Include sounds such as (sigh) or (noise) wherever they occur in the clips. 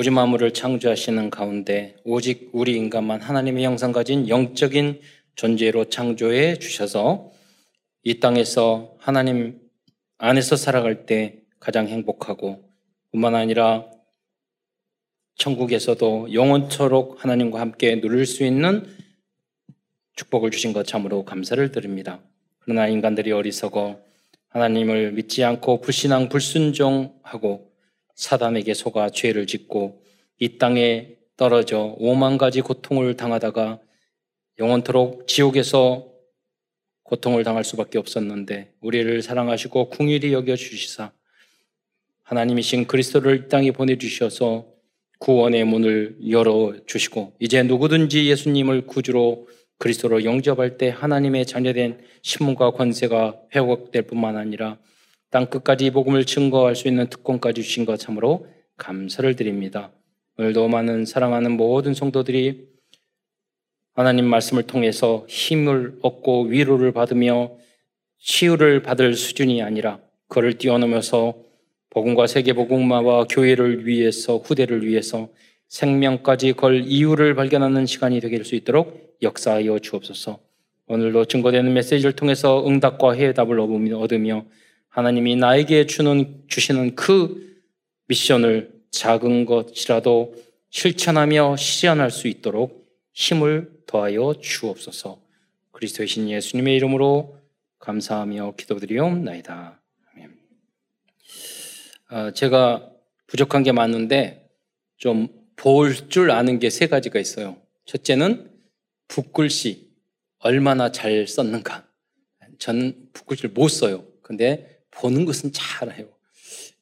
우주 만물을 창조하시는 가운데 오직 우리 인간만 하나님의 형상 가진 영적인 존재로 창조해 주셔서 이 땅에서 하나님 안에서 살아갈 때 가장 행복하고 뿐만 아니라 천국에서도 영원토록 하나님과 함께 누릴 수 있는 축복을 주신 것 참으로 감사를 드립니다. 그러나 인간들이 어리석어 하나님을 믿지 않고 불신앙 불순종하고 사담에게 속아 죄를 짓고 이 땅에 떨어져 오만 가지 고통을 당하다가 영원토록 지옥에서 고통을 당할 수밖에 없었는데 우리를 사랑하시고 궁일이 여겨 주시사 하나님이신 그리스도를 이 땅에 보내 주셔서 구원의 문을 열어 주시고 이제 누구든지 예수님을 구주로 그리스도로 영접할 때 하나님의 자녀된 신문과 권세가 회복될 뿐만 아니라 땅 끝까지 복음을 증거할 수 있는 특권까지 주신 것 참으로 감사를 드립니다. 오늘도 많은 사랑하는 모든 성도들이 하나님 말씀을 통해서 힘을 얻고 위로를 받으며 치유를 받을 수준이 아니라 그를 뛰어넘어서 복음과 세계 복음화와 교회를 위해서 후대를 위해서 생명까지 걸 이유를 발견하는 시간이 될수 있도록 역사하여 주옵소서. 오늘도 증거되는 메시지를 통해서 응답과 해답을 얻으며 하나님이 나에게 주는 주시는 그 미션을 작은 것이라도 실천하며 실현할 수 있도록 힘을 더하여 주옵소서. 그리스도의 신 예수님의 이름으로 감사하며 기도드리옵나이다. 아멘. 어, 제가 부족한 게 많은데 좀 볼 줄 아는 게 세 가지가 있어요. 첫째는 붓글씨 얼마나 잘 썼는가. 전 붓글씨를 못 써요. 근데 보는 것은 잘 해요.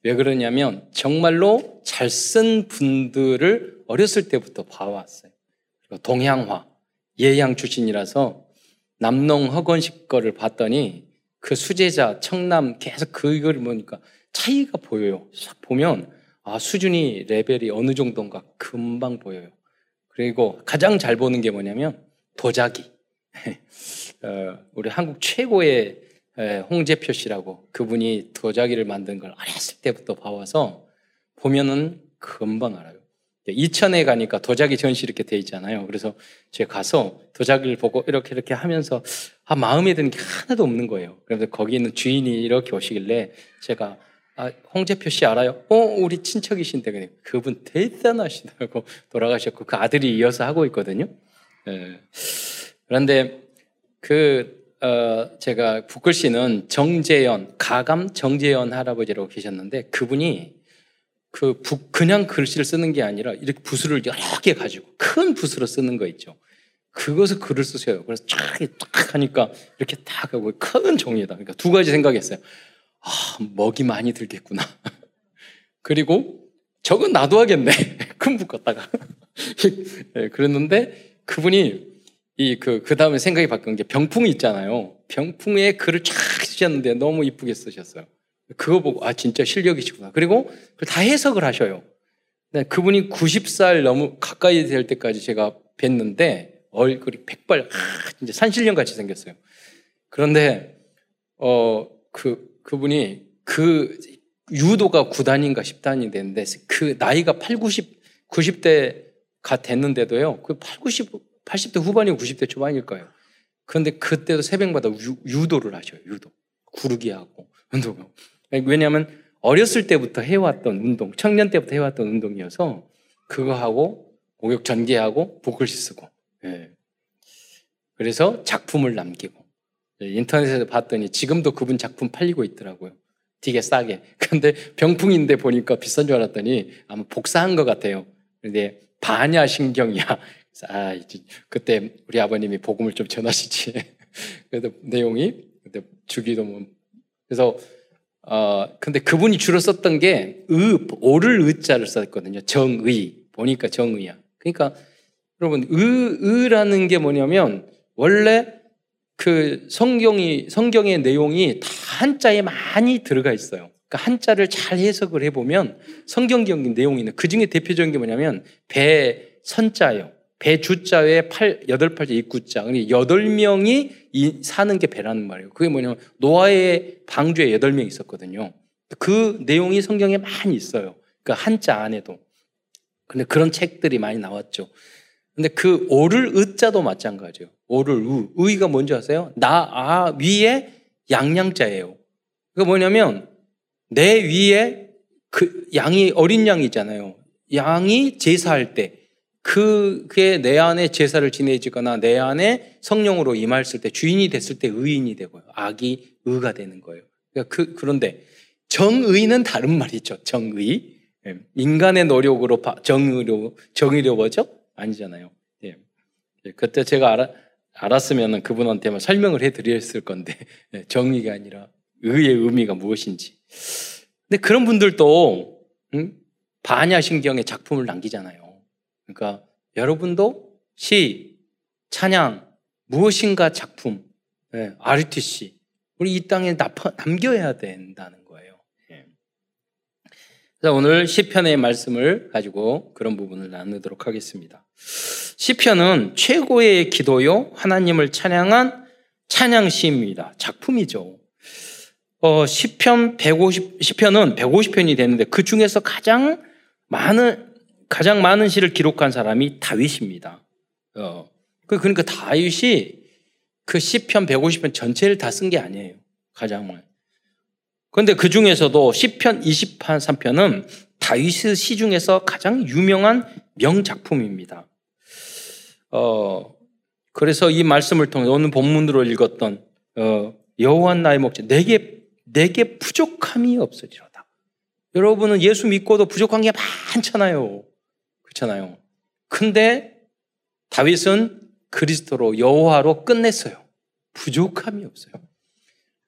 왜 그러냐면 정말로 잘 쓴 분들을 어렸을 때부터 봐왔어요. 동양화, 예양 출신이라서 남농 허건식 거를 봤더니 그 수제자, 청남 계속 그걸 보니까 차이가 보여요. 싹 보면 아, 수준이 레벨이 어느 정도인가 금방 보여요. 그리고 가장 잘 보는 게 뭐냐면 도자기. (laughs) 어, 우리 한국 최고의 홍재표 씨라고 그분이 도자기를 만든 걸 어렸을 때부터 봐와서 보면은 금방 알아요. 이천에 가니까 도자기 전시 이렇게 돼 있잖아요. 그래서 제가 가서 도자기를 보고 이렇게 이렇게 하면서 아, 마음에 드는 게 하나도 없는 거예요. 그래서 거기 있는 주인이 이렇게 오시길래 제가 아, 홍재표 씨 알아요? 어, 우리 친척이신데 그냥 그분 대단하시다고 돌아가셨고 그 아들이 이어서 하고 있거든요. 예. 그런데 그 어, 제가 북글씨는 정재현 가감 정재현 할아버지라고 계셨는데 그분이 그 붓, 그냥 글씨를 쓰는 게 아니라 이렇게 붓을 여러 개 가지고 큰 붓으로 쓰는 거 있죠. 그것을 글을 쓰세요. 그래서 쫙, 쫙 하니까 이렇게 딱 하고 큰 종이에다. 그러니까 두 가지 생각했어요. 아, 먹이 많이 들겠구나. (laughs) 그리고 저건 나도 하겠네. (laughs) 큰 붓 갖다가. 네, 그랬는데 그분이 이 그, 그 다음에 생각이 바뀐 게 병풍이 있잖아요. 병풍에 글을 쫙 쓰셨는데 너무 이쁘게 쓰셨어요. 그거 보고 아 진짜 실력이시구나. 그리고 다 해석을 하셔요. 네, 그분이 90살 너무 가까이 될 때까지 제가 뵀는데 얼굴이 백발 아, 진짜 산신령 같이 생겼어요. 그런데 어 그 그분이 그 유도가 9단인가 10단이 됐는데 그 나이가 8, 90 90대가 됐는데도요. 그 8, 90 80대 후반이고 90대 초반일 거예요. 그런데 그때도 새벽마다 유, 도를 하셔요. 유도. 구르기 하고 운동하고. 왜냐하면 어렸을 때부터 해왔던 운동, 청년 때부터 해왔던 운동이어서 그거 하고 목욕 전개하고 보글씨 쓰고. 예. 그래서 작품을 남기고 인터넷에서 봤더니 지금도 그분 작품 팔리고 있더라고요. 되게 싸게. 근데 병풍인데 보니까 비싼 줄 알았더니 아마 복사한 것 같아요. 근데 반야신경이야. 아, 그때 우리 아버님이 복음을 좀 전하시지. (laughs) 그래도 내용이 그때 주기도 뭐 그래서 어, 근데 그분이 주로 썼던 게 의, 오를 의자를 썼거든요. 정의. 보니까 정의야. 그러니까 여러분, 의, 의라는 게 뭐냐면 원래 그 성경이, 성경의 내용이 다 한자에 많이 들어가 있어요. 그러니까 한자를 잘 해석을 해보면 성경적인 내용이 있는 그 중에 대표적인 게 뭐냐면 배, 선자요. 배 주자에 팔, 여덟 팔자 입구자. 그러니까 여덟 명이 사는 게 배라는 말이에요. 그게 뭐냐면 노아의 방주에 여덟 명 있었거든요. 그 내용이 성경에 많이 있어요. 그 한자 안에도. 근데 그런 책들이 많이 나왔죠. 근데 그 오를 의자도 마찬가지예요. 오를 의. 의가 뭔지 아세요? 나, 아, 위에 양양자예요. 그게 뭐냐면 내 위에 그 양이 어린 양이잖아요. 양이 제사할 때 그, 그게 내 안에 제사를 지내지거나 내 안에 성령으로 임했을 때 주인이 됐을 때 의인이 되고요. 악이 의가 되는 거예요. 그러니까 그, 그런데 정의는 다른 말이죠. 정의. 예, 인간의 노력으로 정의로, 정의로워져? 아니잖아요. 예. 예. 그때 제가 알아, 알았으면 그분한테만 설명을 해 드렸을 건데, (laughs) 정의가 아니라 의의 의미가 무엇인지. 근데 그런 분들도, 음? 반야신경의 작품을 남기잖아요. 그러니까 여러분도 시, 찬양, 무엇인가 작품, 예, RTC, 우리 이 땅에 남겨야 된다는 거예요. 예. 그래서 오늘 시편의 말씀을 가지고 그런 부분을 나누도록 하겠습니다. 시편은 최고의 기도요, 하나님을 찬양한 찬양시입니다. 작품이죠. 어, 시편 150, 시편은 150편이 되는데 그 중에서 가장 많은 가장 많은 시를 기록한 사람이 다윗입니다. 어, 그, 그러니까 다윗이 그 시편 150편 전체를 다 쓴 게 아니에요. 가장 많. 그런데 그 중에서도 시편 23편은 다윗의 시 중에서 가장 유명한 명작품입니다. 어, 그래서 이 말씀을 통해 오늘 본문으로 읽었던 어, 여호와 나의 목자 내게 내게 부족함이 없어지로다. 여러분은 예수 믿고도 부족한 게 많잖아요. 그렇잖아요. 근데 다윗은 그리스도로 여호와로 끝냈어요. 부족함이 없어요.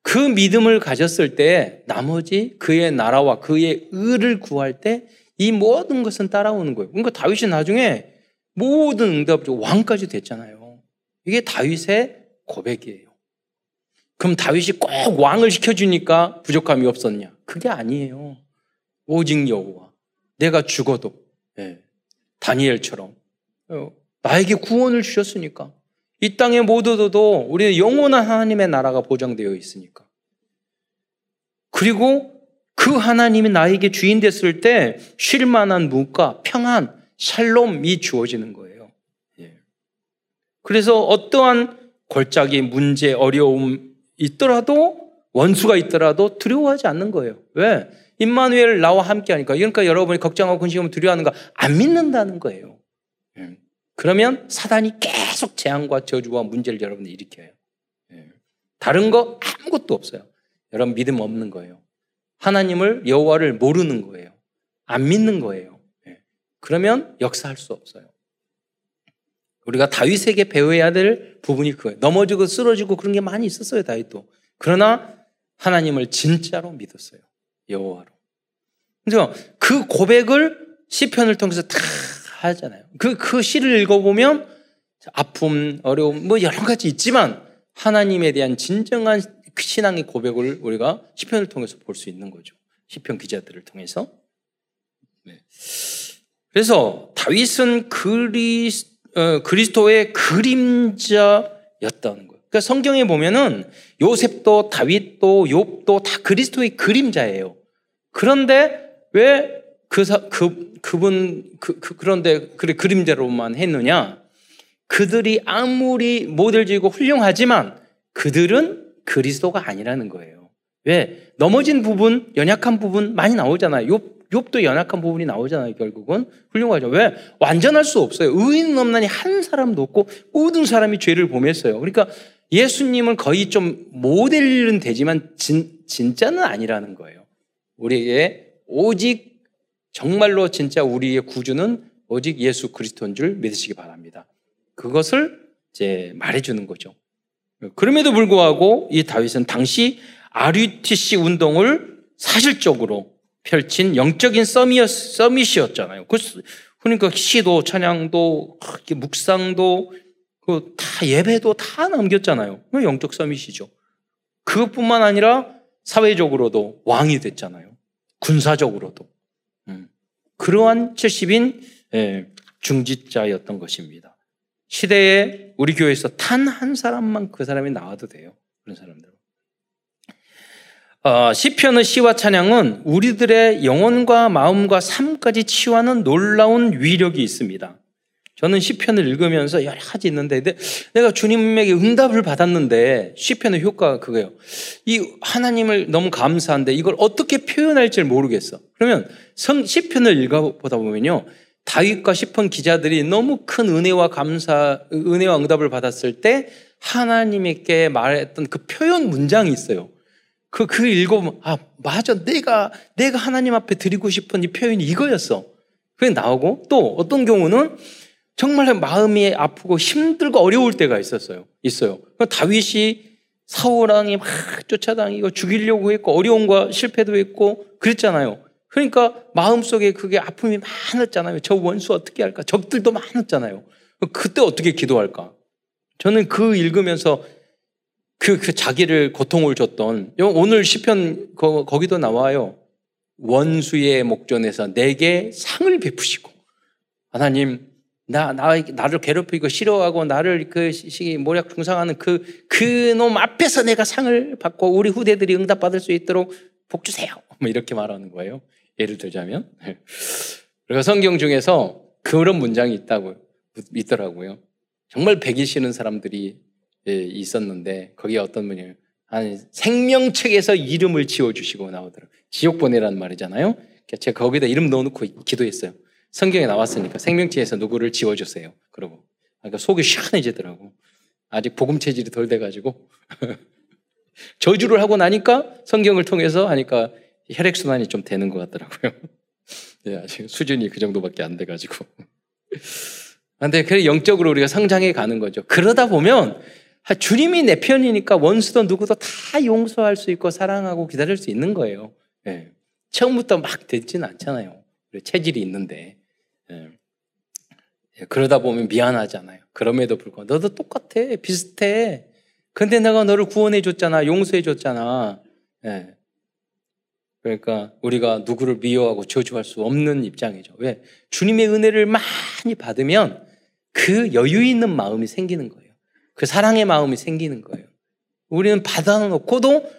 그 믿음을 가졌을 때 나머지 그의 나라와 그의 의를 구할 때 이 모든 것은 따라오는 거예요. 그러니까 다윗이 나중에 모든 응답 왕까지 됐잖아요. 이게 다윗의 고백이에요. 그럼 다윗이 꼭 왕을 시켜주니까 부족함이 없었냐? 그게 아니에요. 오직 여호와. 내가 죽어도 네. 다니엘처럼 어, 나에게 구원을 주셨으니까 이 땅에 모두도 우리의 영원한 하나님의 나라가 보장되어 있으니까 그리고 그 하나님이 나에게 주인 됐을 때 쉴만한 무가 평안 샬롬이 주어지는 거예요. 예. 그래서 어떠한 골짜기 문제 어려움 있더라도 원수가 있더라도 두려워하지 않는 거예요. 왜? 임마누엘 나와 함께 하니까. 그러니까 여러분이 걱정하고 근심하면 두려워하는 거 안 믿는다는 거예요. 예. 그러면 사단이 계속 재앙과 저주와 문제를 여러분들 일으켜요. 예. 다른 거 아무것도 없어요. 여러분 믿음 없는 거예요. 하나님을 여호와를 모르는 거예요. 안 믿는 거예요. 예. 그러면 역사할 수 없어요. 우리가 다윗에게 배워야 될 부분이 그거예요. 넘어지고 쓰러지고 그런 게 많이 있었어요, 다윗도. 그러나 하나님을 진짜로 믿었어요. 여호와로. 그래서 그 고백을 시편을 통해서 다 하잖아요. 그, 그 시를 읽어보면 아픔, 어려움, 뭐 여러 가지 있지만 하나님에 대한 진정한 신앙의 고백을 우리가 시편을 통해서 볼 수 있는 거죠. 시편 기자들을 통해서. 네. 그래서 다윗은 그리, 어, 그리스도의 그림자였다는 거예요. 그러니까 성경에 보면은 요셉도 다윗도 욥도 다 그리스도의 그림자예요. 그런데 왜 그, 그, 그분, 그, 그, 그런데 그래, 그림자로만 했느냐? 그들이 아무리 모델지고 훌륭하지만 그들은 그리스도가 아니라는 거예요. 왜? 넘어진 부분, 연약한 부분 많이 나오잖아요. 욥, 욥도 연약한 부분이 나오잖아요, 결국은. 훌륭하죠. 왜? 완전할 수 없어요. 의인 없나니 한 사람도 없고 모든 사람이 죄를 범했어요. 그러니까 예수님은 거의 좀 모델은 되지만 진, 진짜는 아니라는 거예요. 우리에게 오직 정말로 진짜 우리의 구주는 오직 예수 그리스도인 줄 믿으시기 바랍니다. 그것을 이제 말해주는 거죠. 그럼에도 불구하고 이 다윗은 당시 RUTC 운동을 사실적으로 펼친 영적인 서밋, 서밋이었잖아요. 그 그러니까 시도, 찬양도, 묵상도, 그다 예배도 다 남겼잖아요. 영적 서밋이죠. 그것뿐만 아니라 사회적으로도 왕이 됐잖아요. 군사적으로도. 음. 그러한 70인 예, 중지자였던 것입니다. 시대에 우리 교회에서 단 한 사람만 그 사람이 나와도 돼요. 그런 사람들. 어, 시편의 시와 찬양은 우리들의 영혼과 마음과 삶까지 치유하는 놀라운 위력이 있습니다. 저는 시편을 읽으면서 여러 가지 있는데 내가 주님에게 응답을 받았는데 시편의 효과가 그거예요. 이 하나님을 너무 감사한데 이걸 어떻게 표현할지 모르겠어. 그러면 성 시편을 읽어보다 보면요. 다윗과 시편 기자들이 너무 큰 은혜와 감사, 은혜와 응답을 받았을 때 하나님에게 말했던 그 표현 문장이 있어요. 그, 그 읽어보면, 아, 맞아. 내가, 내가 하나님 앞에 드리고 싶은 이 표현이 이거였어. 그게 나오고, 또 어떤 경우는 정말 마음이 아프고 힘들고 어려울 때가 있었어요. 있어요. 다윗이 사울왕이 막 쫓아다니고 죽이려고 했고, 어려움과 실패도 했고, 그랬잖아요. 그러니까 마음속에 그게 아픔이 많았잖아요. 저 원수 어떻게 할까? 적들도 많았잖아요. 그때 어떻게 기도할까? 저는 그 읽으면서 그, 그 자기를 고통을 줬던 오늘 시편 거, 거기도 나와요. 원수의 목전에서 내게 상을 베푸시고 하나님 나, 나 나를 괴롭히고 싫어하고 나를 그 시기 모략 중상하는 그 그 놈 앞에서 내가 상을 받고 우리 후대들이 응답받을 수 있도록 복 주세요. 뭐 이렇게 말하는 거예요. 예를 들자면 그러니까 성경 중에서 그런 문장이 있다고 있더라고요. 정말 배기 싫은 사람들이 예, 있었는데 거기에 어떤 분이 아니 생명책에서 이름을 지어주시고 나오더라고요. 지옥 보내라는 말이잖아요. 그러니까 제가 거기다 이름 넣어놓고 기도했어요. 성경에 나왔으니까 생명책에서 누구를 지워주세요. 그러고 그러니까 속이 시원해지더라고. 아직 복음 체질이 덜 돼가지고 (laughs) 저주를 하고 나니까 성경을 통해서 하니까 혈액순환이 좀 되는 것 같더라고요. (laughs) 네, 아직 수준이 그 정도밖에 안 돼가지고. (laughs) 근데 그 영적으로 우리가 성장해 가는 거죠. 그러다 보면 주님이 내 편이니까 원수도 누구도 다 용서할 수 있고 사랑하고 기다릴 수 있는 거예요. 네. 처음부터 막 되지는 않잖아요. 체질이 있는데. 네. 그러다 보면 미안하잖아요. 그럼에도 불구하고 너도 똑같아. 비슷해. 근데 내가 너를 구원해 줬잖아. 용서해 줬잖아. 네. 그러니까 우리가 누구를 미워하고 저주할 수 없는 입장이죠. 왜? 주님의 은혜를 많이 받으면 그 여유 있는 마음이 생기는 거예요. 그 사랑의 마음이 생기는 거예요. 우리는 받아놓고도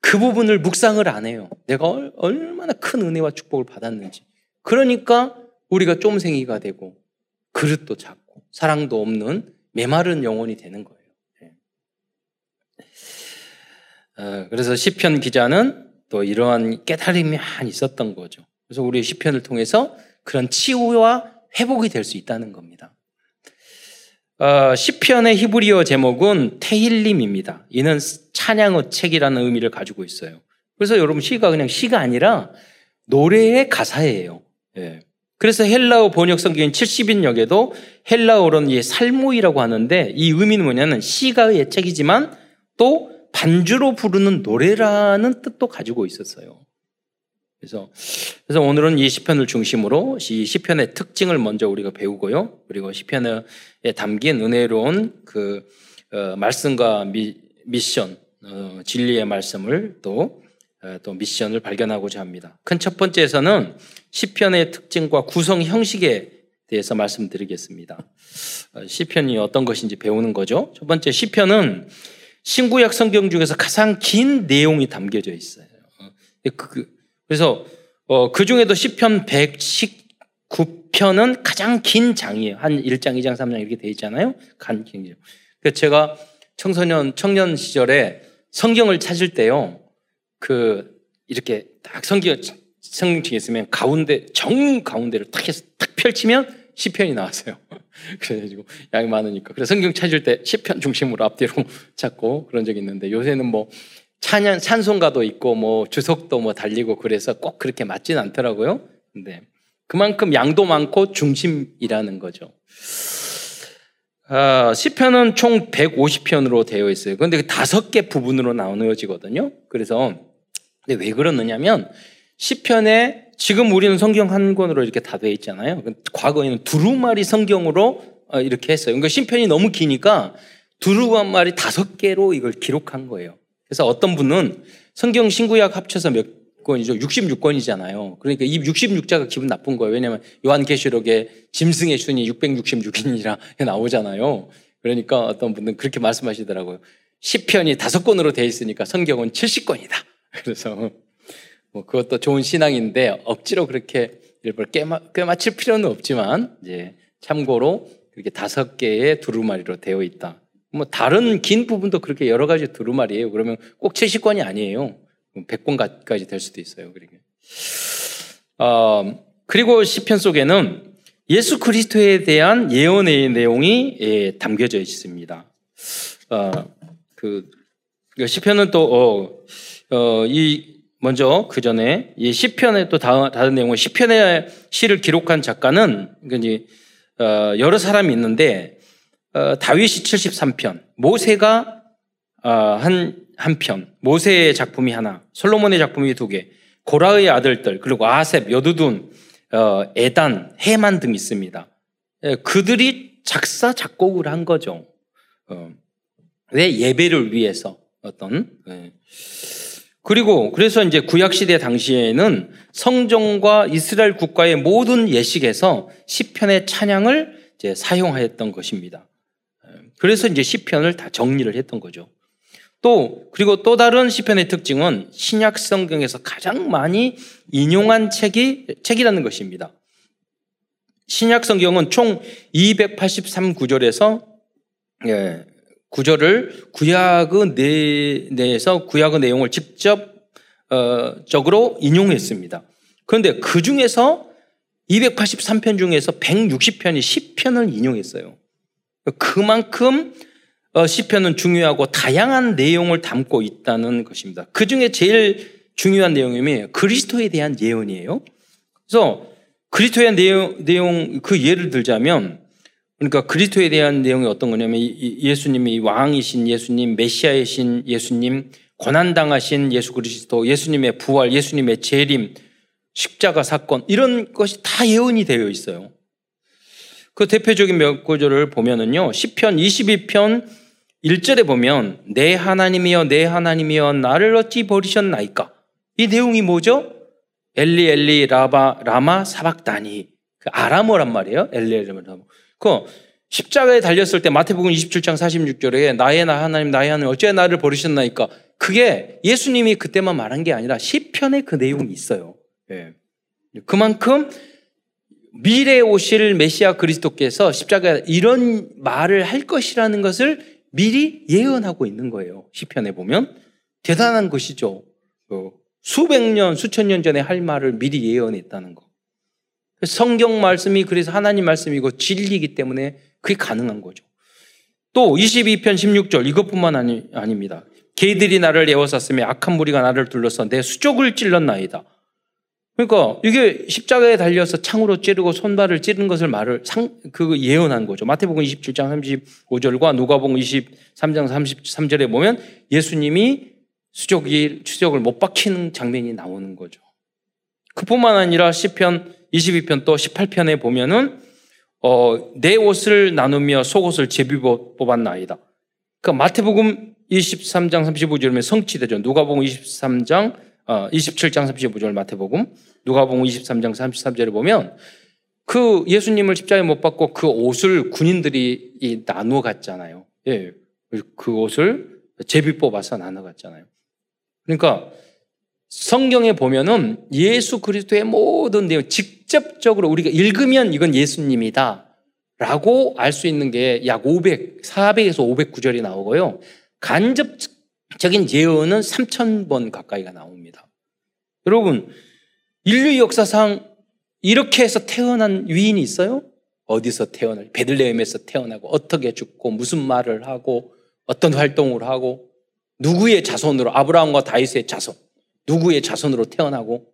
그 부분을 묵상을 안 해요. 내가 얼마나 큰 은혜와 축복을 받았는지. 그러니까 우리가 쫌생이가 되고 그릇도 작고 사랑도 없는 메마른 영혼이 되는 거예요. 네. 어, 그래서 시편 기자는 또 이러한 깨달음이 많이 있었던 거죠. 그래서 우리 시편을 통해서 그런 치유와 회복이 될 수 있다는 겁니다. 어, 시편의 히브리어 제목은 테힐림입니다. 이는 찬양의 책이라는 의미를 가지고 있어요. 그래서 여러분 시가 그냥 시가 아니라 노래의 가사예요. 예. 그래서 헬라어 번역 성경인 70인역에도 헬라어로는 살모이라고 하는데 이 의미는 뭐냐면 시가의 책이지만 또 반주로 부르는 노래라는 뜻도 가지고 있었어요. 그래서 그래서 오늘은 이 시편을 중심으로 이 시편의 특징을 먼저 우리가 배우고요. 그리고 시편에 담긴 은혜로운 그 어, 말씀과 미, 미션, 어, 진리의 말씀을 또, 어, 또 미션을 발견하고자 합니다. 큰 첫 번째에서는 시편의 특징과 구성 형식에 대해서 말씀드리겠습니다. 어, 시편이 어떤 것인지 배우는 거죠. 첫 번째 시편은 신구약 성경 중에서 가장 긴 내용이 담겨져 있어요. 어, 그, 그, 그래서 어, 그 중에도 시편 119편은 가장 긴 장이에요. 한 1장, 2장, 3장 이렇게 돼 있잖아요. 간 긴. 그래서 제가 청소년, 청년 시절에 성경을 찾을 때요. 그 이렇게 딱 성경 성경책에 있으면 가운데 정 가운데를 탁 해서 탁 펼치면 시편이 나왔어요. (laughs) 그래가지고 양이 많으니까. 그래서 성경 찾을 때 시편 중심으로 앞뒤로 (laughs) 찾고 그런 적이 있는데 요새는 뭐 찬양, 찬송가도 있고 뭐 주석도 뭐 달리고 그래서 꼭 그렇게 맞진 않더라고요. 근데 그만큼 양도 많고 중심이라는 거죠. 아, 시편은 총 150편으로 되어 있어요. 그런데 다섯 개 부분으로 나누어지거든요. 그래서 근데 왜 그러느냐면 시편에 지금 우리는 성경 한 권으로 이렇게 다 되어 있잖아요. 과거에는 두루마리 성경으로 어, 이렇게 했어요. 그러니까 신편이 너무 기니까 두루마리 다섯 개로 이걸 기록한 거예요. 그래서 어떤 분은 성경 신구약 합쳐서 몇 권이죠? 66권이잖아요. 그러니까 이 66자가 기분 나쁜 거예요. 왜냐하면 요한계시록에 짐승의 순이 666인이라 (laughs) 나오잖아요. 그러니까 어떤 분은 그렇게 말씀하시더라고요. 시편이 다섯 권으로 되어 있으니까 성경은 70권이다. (laughs) 그래서 뭐 그것도 좋은 신앙인데 억지로 그렇게 일부러 꿰마, 꿰맞힐 필요는 없지만 이제 참고로 그렇게 다섯 개의 두루마리로 되어 있다. 뭐 다른 긴 부분도 그렇게 여러 가지 두루마리예요. 그러면 꼭 70권이 아니에요. 100권까지 될 수도 있어요. 그러게. 어, 그리고 시편 속에는 예수 그리스도에 대한 예언의 내용이 예, 담겨져 있습니다. 어, 그 시편은 또이 어, 어, 먼저 그 전에 이 시편의 또 다른, 내용은 시편의 시를 기록한 작가는 이제 어, 여러 사람이 있는데 어, 다윗이 73편, 모세가 어, 한, 한 편, 모세의 작품이 하나, 솔로몬의 작품이 두 개, 고라의 아들들, 그리고 아셉, 여두둔, 어, 에단, 해만 등 있습니다. 예, 그들이 작사, 작곡을 한 거죠. 어, 왜 예배를 위해서 어떤. 예. 그리고 그래서 이제 구약 시대 당시에는 성정과 이스라엘 국가의 모든 예식에서 시편의 찬양을 이제 사용하였던 것입니다. 그래서 이제 시편을 다 정리를 했던 거죠. 또 그리고 또 다른 시편의 특징은 신약 성경에서 가장 많이 인용한 책이 책이라는 것입니다. 신약 성경은 총 283 구절에서 예, 구절을 구약의 내, 내에서 구약의 내용을 직접 어, 적으로 인용했습니다. 그런데 그 중에서 283편 중에서 160편이 시편을 인용했어요. 그만큼 어, 시편은 중요하고 다양한 내용을 담고 있다는 것입니다. 그 중에 제일 중요한 내용이 그리스도에 대한 예언이에요. 그래서 그리스도에 대한 내용, 내용 그 예를 들자면 그러니까 그리스도에 대한 내용이 어떤 거냐면 예수님이 왕이신 예수님, 메시아이신 예수님, 고난당하신 예수 그리스도, 예수님의 부활, 예수님의 재림, 십자가 사건 이런 것이 다 예언이 되어 있어요. 그 대표적인 몇 구절을 보면은요. 10편 22편 1절에 보면 내 하나님이여 내 하나님이여 나를 어찌 버리셨나이까? 이 내용이 뭐죠? 엘리 엘리 라바 라마 사박다니 그 아람어란 말이에요. 엘리 엘리 라마. 그 십자가에 달렸을 때 마태복음 27장 46절에 나의 나 하나님 나의 하나님 어째 나를 버리셨나이까? 그게 예수님이 그때만 말한 게 아니라 시편에 그 내용이 있어요. 예. 그만큼 미래에 오실 메시아 그리스도께서 십자가 이런 말을 할 것이라는 것을 미리 예언하고 있는 거예요. 시편에 보면 대단한 것이죠. 어, 수백 년, 수천 년 전에 할 말을 미리 예언했다는 거. 성경 말씀이 그래서 하나님 말씀이고 진리이기 때문에 그게 가능한 거죠. 또 22편 16절 이것뿐만 아니, 아닙니다. 개들이 나를 에워쌌으며 악한 무리가 나를 둘러서 내 수족을 찔렀나이다. 그러니까 이게 십자가에 달려서 창으로 찌르고 손발을 찌르는 것을 말을 상, 그 예언한 거죠. 마태복음 27장 35절과 누가복음 23장 33절에 보면 예수님이 수족이 수족을 못 박히는 장면이 나오는 거죠. 그뿐만 아니라 시편 22편 또 18편에 보면은 어, 내 옷을 나누며 속옷을 제비 뽑았나이다. 그러니까 마태복음 23장 35절에 성취되죠. 누가복음 23장 어, 27장 35절 마태복음, 누가복음 23장 33절에 보면 그 예수님을 십자가에 못 박고 그 옷을 군인들이 나누어 갔잖아요. 예. 그 옷을 제비 뽑아서 나눠 갔잖아요. 그러니까 성경에 보면은 예수 그리스도의 모든 내용 직 접적으로 우리가 읽으면 이건 예수님이다. 라고 알 수 있는 게 약 500, 400에서 500구절이 나오고요. 간접적인 예언은 3,000번 가까이가 나옵니다. 여러분, 인류 역사상 이렇게 해서 태어난 위인이 있어요? 어디서 태어날, 베들레헴에서 태어나고, 어떻게 죽고, 무슨 말을 하고, 어떤 활동을 하고, 누구의 자손으로, 아브라함과 다윗의 자손, 누구의 자손으로 태어나고,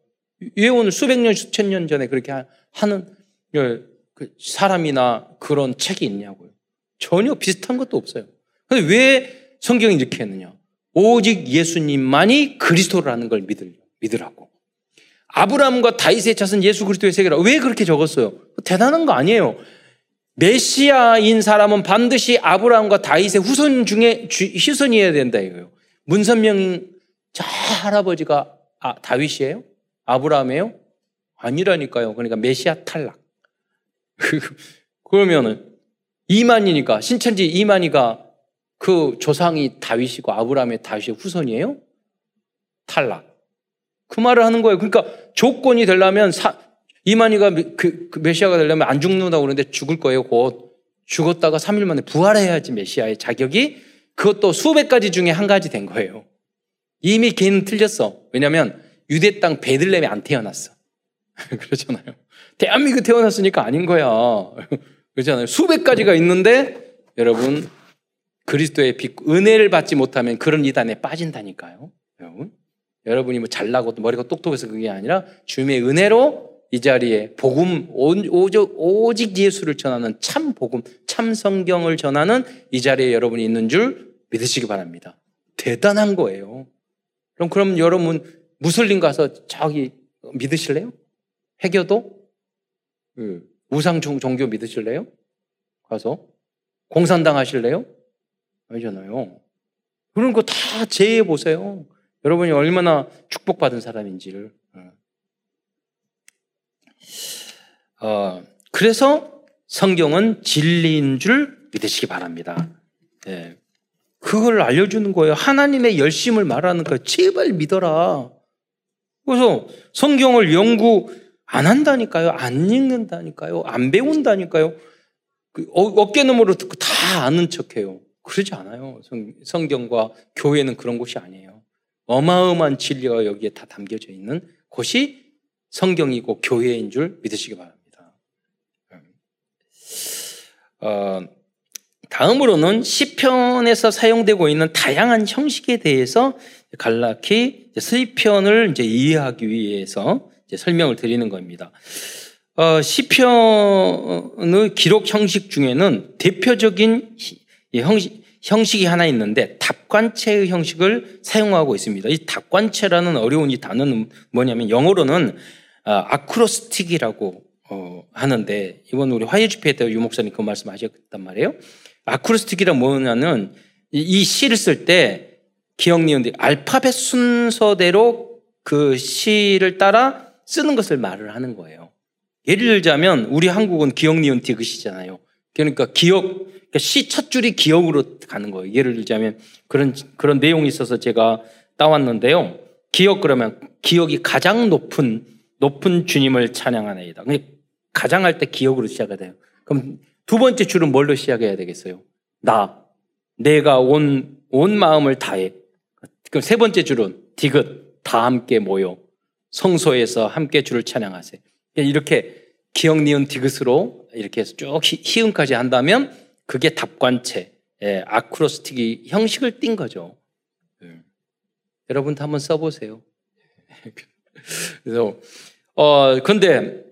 왜 오늘 수백 년, 수천 년 전에 그렇게 하는 그 사람이나 그런 책이 있냐고요. 전혀 비슷한 것도 없어요. 근데 왜 성경이 이렇게 했느냐? 오직 예수님만이 그리스도라는 걸 믿으려. 믿으라고. 아브라함과 다윗의 자손 예수 그리스도의 세계라. 왜 그렇게 적었어요? 대단한 거 아니에요. 메시아인 사람은 반드시 아브라함과 다윗의 후손 중에 후손이어야 된다 이거예요. 문선명 저 할아버지가 아, 다윗이에요? 아브라함이에요? 아니라니까요. 그러니까 메시아 탈락. (laughs) 그러면은 이만이니까 신천지 이만이가 그 조상이 다윗이고 아브라함의 다윗의 후손이에요? 탈락. 그 말을 하는 거예요. 그러니까 조건이 되려면 사, 이만희가 그, 그 메시아가 되려면 안 죽는다고 그러는데 죽을 거예요. 곧 죽었다가 3일 만에 부활해야지 메시아의 자격이 그것도 수백 가지 중에 한 가지 된 거예요. 이미 걔는 틀렸어. 왜냐하면 유대 땅 베들렘에 안 태어났어. (laughs) 그러잖아요. 대한민국 태어났으니까 아닌 거야. (laughs) 그렇잖아요. 수백 가지가 있는데 여러분 그리스도의 빛, 은혜를 받지 못하면 그런 이단에 빠진다니까요. 여러분. 여러분이 뭐 잘나고 머리가 똑똑해서 그게 아니라 주님의 은혜로 이 자리에 복음 오직 예수를 전하는 참 복음, 참 성경을 전하는 이 자리에 여러분이 있는 줄 믿으시기 바랍니다. 대단한 거예요. 그럼 그럼 여러분 무슬림 가서 저기 믿으실래요? 해교도 그 우상 종교 믿으실래요? 가서 공산당 하실래요? 아니잖아요. 그런 거 다 제해 보세요. 여러분이 얼마나 축복받은 사람인지를. 어, 그래서 성경은 진리인 줄 믿으시기 바랍니다. 네. 그걸 알려주는 거예요. 하나님의 열심을 말하는 거 제발 믿어라. 그래서 성경을 연구 안 한다니까요. 안 읽는다니까요. 안 배운다니까요. 그 어, 어깨너머로 듣고 다 아는 척해요. 그러지 않아요. 성, 경과 교회는 그런 곳이 아니에요. 어마어마한 진리가 여기에 다 담겨져 있는 곳이 성경이고 교회인 줄 믿으시기 바랍니다. 어, 다음으로는 시편에서 사용되고 있는 다양한 형식에 대해서 갈라키 시편을 이제 이해하기 위해서 이제 설명을 드리는 겁니다. 어, 시편의 기록 형식 중에는 대표적인 형식, 형식이 하나 있는데 답관체의 형식을 사용하고 있습니다. 이 답관체라는 어려운 이 단어는 뭐냐면 영어로는 어, 아크로스틱이라고 어, 하는데 이번 우리 화요 집회 때 유목사님 그 말씀 하셨단 말이에요. 아크로스틱이란 뭐냐면 이, 이 시를 쓸 때 기억니은데 알파벳 순서대로 그 시를 따라 쓰는 것을 말을 하는 거예요. 예를 들자면 우리 한국은 기억 니은 디귿이잖아요. 그러니까 기억 그러니까 시 첫 줄이 기억으로 가는 거예요. 예를 들자면 그런 그런 내용이 있어서 제가 따왔는데요. 기억 그러면 기억이 가장 높은 높은 주님을 찬양하나이다. 가장 할 때 기억으로 시작해야 돼요. 그럼 두 번째 줄은 뭘로 시작해야 되겠어요? 나. 내가 온, 온 마음을 다해. 그럼 세 번째 줄은 디귿. 다 함께 모여. 성소에서 함께 주를 찬양하세요. 이렇게 기억, 니은, 디귿으로 이렇게 해서 쭉 희, 음까지 한다면 그게 답관체, 예, 아크로스틱이 형식을 띈 거죠. 예. 여러분도 한번 써보세요. (laughs) 그래서, 어, 근데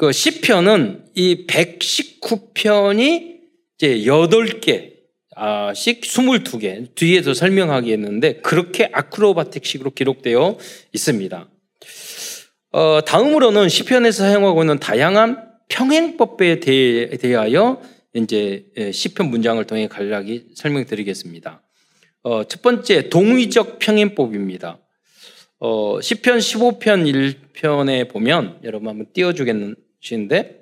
그 시편은 이 119편이 이제 8개, 아, 씩 22개, 뒤에서 설명하겠는데 그렇게 아크로바틱식으로 기록되어 있습니다. 어, 다음으로는 시편에서 사용하고 있는 다양한 평행법에 대하여 이제 예, 시편 문장을 통해 간략히 설명드리겠습니다. 어, 첫 번째 동의적 평행법입니다. 어, 시편 15편 1편에 보면 여러분 한번 띄워주겠는 주인데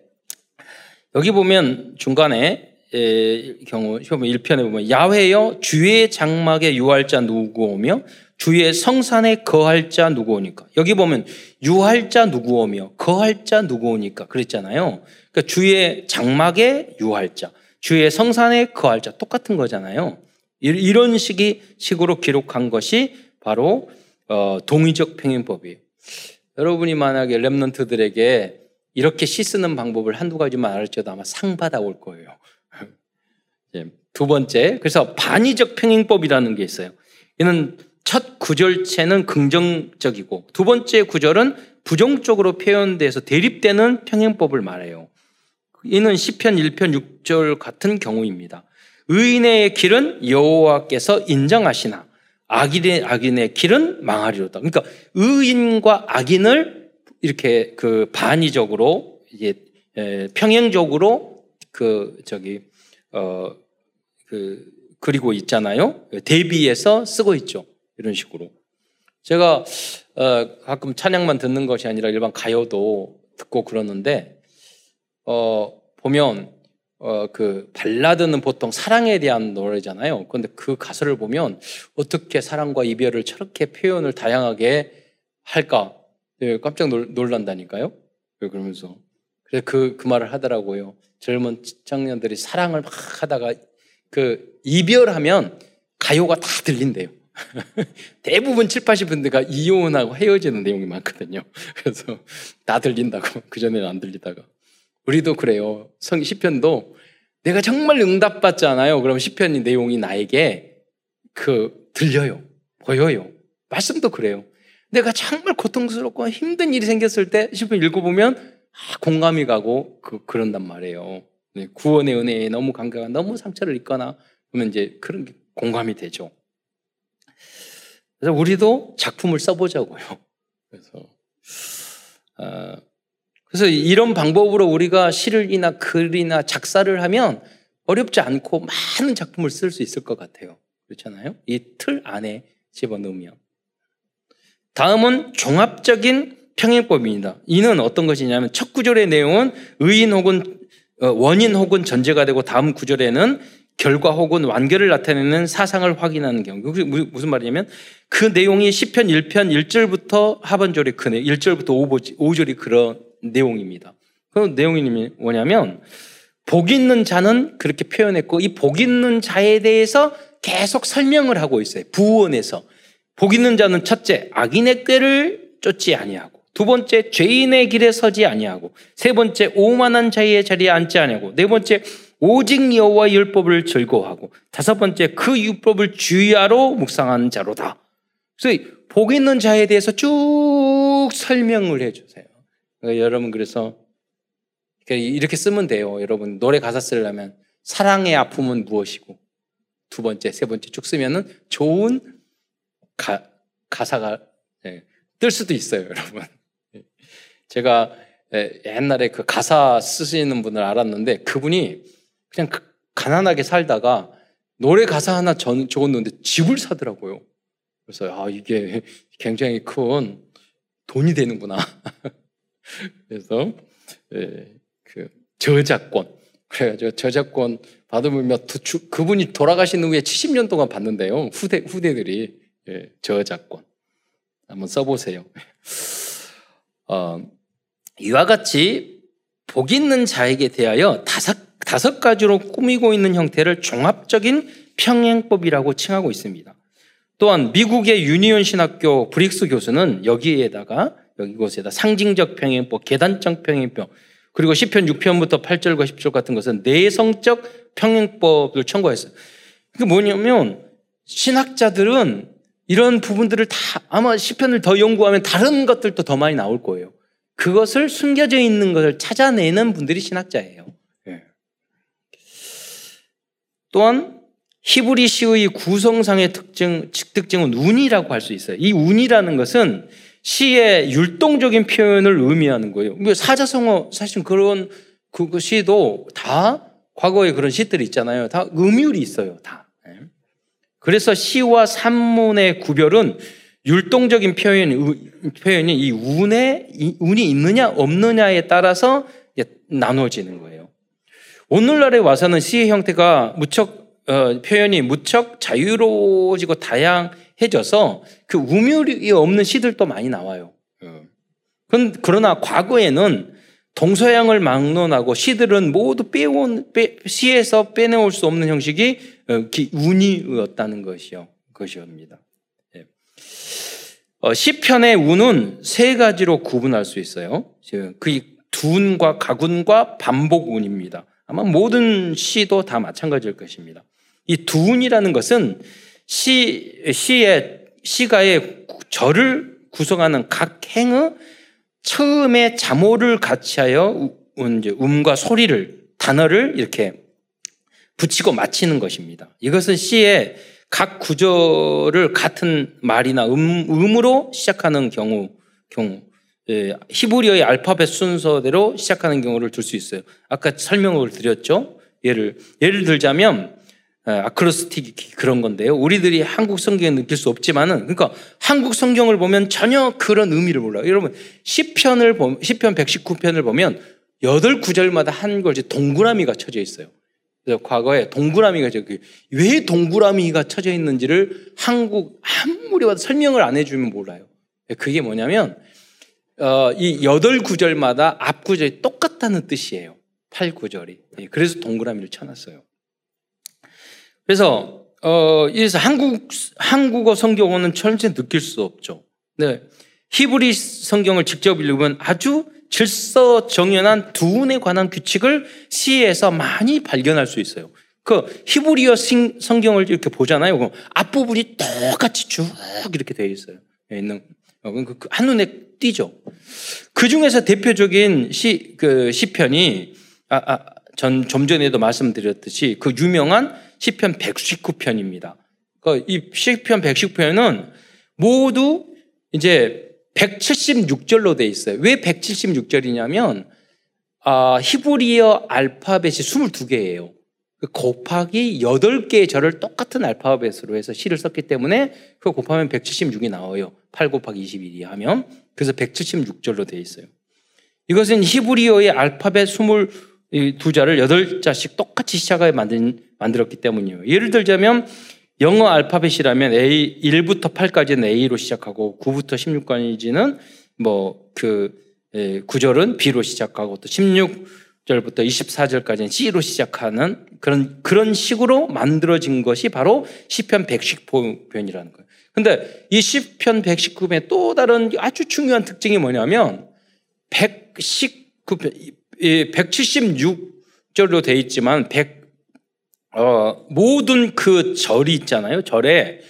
여기 보면 중간에 에, 경우 1편에 보면 야훼여 주의 장막에 유할 자 누구오며 주의 성산에 거할 자 누구오니까 여기 보면 유할 자 누구오며 거할 자 누구오니까 그랬잖아요. 그러니까 주의 장막에 유할 자, 주의 성산에 거할 자 똑같은 거잖아요. 이런 식이 식으로 기록한 것이 바로 어, 동의적 평행법이에요. 여러분이 만약에 렘넌트들에게 이렇게 씻는 방법을 한두 가지만 알았죠 아마 상 받아올 거예요. (laughs) 두 번째, 그래서 반의적 평행법이라는 게 있어요. 이는 첫 구절체는 긍정적이고 두 번째 구절은 부정적으로 표현돼서 대립되는 평행법을 말해요. 이는 시편 1편 6절 같은 경우입니다. 의인의 길은 여호와께서 인정하시나 악인의 악인의 길은 망하리로다. 그러니까 의인과 악인을 이렇게 그 반의적으로 이게 평행적으로 그 저기 어 그 그리고 있잖아요. 대비해서 쓰고 있죠. 이런 식으로. 제가 어 가끔 찬양만 듣는 것이 아니라 일반 가요도 듣고 그러는데 어 보면 어 그 발라드는 보통 사랑에 대한 노래잖아요. 그런데 그 가사를 보면 어떻게 사랑과 이별을 저렇게 표현을 다양하게 할까? 예, 깜짝 놀, 놀란다니까요. 그러면서 그래서 그, 그 말을 하더라고요. 젊은 청년들이 사랑을 막 하다가 그 이별하면 가요가 다 들린대요. (laughs) 대부분 7, 80%가 이혼하고 헤어지는 내용이 많거든요. (laughs) 그래서 다 들린다고. (laughs) 그전에는 안 들리다가. 우리도 그래요. 성 시편도 내가 정말 응답받지 않아요. 그럼 시편이 내용이 나에게 그 들려요. 보여요. 말씀도 그래요. 내가 정말 고통스럽고 힘든 일이 생겼을 때 시편 읽어보면 아, 공감이 가고 그, 그런단 말이에요. 네, 구원의 은혜에 너무 감격한 너무 상처를 입거나 그러면 이제 그런 게 공감이 되죠. 그래서 우리도 작품을 써보자고요. 그래서 어, 그래서 이런 방법으로 우리가 시를이나 글이나 작사를 하면 어렵지 않고 많은 작품을 쓸 수 있을 것 같아요. 그렇잖아요? 이 틀 안에 집어넣으면. 다음은 종합적인 평행법입니다. 이는 어떤 것이냐면 첫 구절의 내용은 의인 혹은 어, 원인 혹은 전제가 되고 다음 구절에는 결과 혹은 완결을 나타내는 사상을 확인하는 경우. 그게 무슨 말이냐면 그 내용이 10편 1편 1절부터 하반절이 크네. 1절부터 5절이 그런 내용입니다. 그 내용이 뭐냐면 복 있는 자는 그렇게 표현했고 이 복 있는 자에 대해서 계속 설명을 하고 있어요. 부원에서. 복 있는 자는 첫째 악인의 꾀를 쫓지 아니하고 두 번째 죄인의 길에 서지 아니하고 세 번째 오만한 자의 자리에 앉지 아니하고 네 번째 오직 여호와 율법을 즐거워하고 다섯 번째 그 율법을 주의하러 묵상하는 자로다. 그래서 복 있는 자에 대해서 쭉 설명을 해주세요. 그러니까 여러분 그래서 이렇게 쓰면 돼요. 여러분 노래 가사 쓰려면 사랑의 아픔은 무엇이고 두 번째, 세 번째 쭉 쓰면은 좋은 가, 가사가 예, 뜰 수도 있어요, (laughs) 여러분. 제가 예, 옛날에 그 가사 쓰시는 분을 알았는데 그분이 그냥 그 가난하게 살다가 노래 가사 하나 적었는데 집을 사더라고요. 그래서 아 이게 굉장히 큰 돈이 되는구나. (laughs) 그래서 예, 그 저작권 그래가지고 저작권 받으면 몇 그분이 돌아가신 후에 70년 동안 받는데요. 후대 후대들이 예, 저작권 한번 써보세요. 어, 이와 같이 복 있는 자에게 대하여 다섯 다섯 가지로 꾸미고 있는 형태를 종합적인 평행법이라고 칭하고 있습니다. 또한 미국의 유니온 신학교 브릭스 교수는 여기에다가 여기 곳에다 상징적 평행법, 계단적 평행법, 그리고 10편 6편부터 8절과 10절 같은 것은 내성적 평행법을 청구했어요. 그게 뭐냐면 신학자들은 이런 부분들을 다 아마 10편을 더 연구하면 다른 것들도 더 많이 나올 거예요. 그것을 숨겨져 있는 것을 찾아내는 분들이 신학자예요. 또한 히브리시의 구성상의 특징, 특징은 운이라고 할 수 있어요. 이 운이라는 것은 시의 율동적인 표현을 의미하는 거예요. 사자성어 사실 그런 그 시도 다 과거에 그런 시들이 있잖아요. 다 음율이 있어요. 다. 예. 그래서 시와 산문의 구별은 율동적인 표현, 표현이 이 운에, 운이 있느냐 없느냐에 따라서 나눠지는 거예요. 오늘날에 와서는 시의 형태가 무척 어, 표현이 무척 자유로워지고 다양해져서 그 우물이 없는 시들도 많이 나와요. 어. 그러나 과거에는 동서양을 막론하고 시들은 모두 빼온 빼, 시에서 빼내올 수 없는 형식이 어, 운이었다는 것이요 것이옵니다. 예. 어, 시편의 운은 세 가지로 구분할 수 있어요. 그 둔과 가군과 반복 운입니다. 아마 모든 시도 다 마찬가지일 것입니다. 이 두운이라는 것은 시, 시의, 시가의 절을 구성하는 각 행의 처음에 자모를 같이 하여 이제 음과 소리를, 단어를 이렇게 붙이고 마치는 것입니다. 이것은 시의 각 구절을 같은 말이나 음, 음으로 시작하는 경우, 경우, 예, 히브리어의 알파벳 순서대로 시작하는 경우를 들 수 있어요. 아까 설명을 드렸죠. 예를 예를 들자면 예, 아크로스틱 그런 건데요. 우리들이 한국 성경에 느낄 수 없지만은 그러니까 한국 성경을 보면 전혀 그런 의미를 몰라요. 여러분 시편을 보면 시편 119편을 보면 여덟 구절마다 한 걸지 동그라미가 쳐져 있어요. 그래서 과거에 동그라미가 저기 왜 동그라미가 쳐져 있는지를 한국 아무리 봐도 설명을 안 해주면 몰라요. 그게 뭐냐면 어, 이 여덟 구절마다 앞 구절이 똑같다는 뜻이에요. 팔 구절이. 예, 그래서 동그라미를 쳐놨어요. 그래서 어, 이래서 한국 한국어 성경어는 철저히 느낄 수 없죠. 네. 히브리 성경을 직접 읽으면 아주 질서 정연한 두운에 관한 규칙을 시에서 많이 발견할 수 있어요. 그 히브리어 성경을 이렇게 보잖아요. 앞부분이 똑같이 쭉 이렇게 되어 있어요. 있는 어, 그, 그 한눈에 띄죠. 그 중에서 대표적인 시, 그 시편이, 아, 아, 전, 좀 전에도 말씀드렸듯이 그 유명한 시편 119편입니다. 그이 시편 119편은 모두 이제 176절로 돼 있어요. 왜 176절이냐면, 아, 히브리어 알파벳이 22개예요. 그 곱하기 8개의 절을 똑같은 알파벳으로 해서 시를 썼기 때문에 그 곱하면 176이 나와요. 8 곱하기 21이 하면. 그래서 176절로 되어 있어요. 이것은 히브리어의 알파벳 22 자를 8자씩 똑같이 시작하게 만든, 만들었기 때문이에요. 예를 들자면 영어 알파벳이라면 A 1부터 8까지는 A로 시작하고 9부터 16까지는 뭐그 예, 구절은 B로 시작하고 또 16절부터 24절까지는 C로 시작하는 그런 그런 식으로 만들어진 것이 바로 시편 119편이라는 거예요. 근데 이 시편 119편의 또 다른 아주 중요한 특징이 뭐냐면 119편 176절로 돼 있지만 100 어, 모든 그 절이 있잖아요. 절에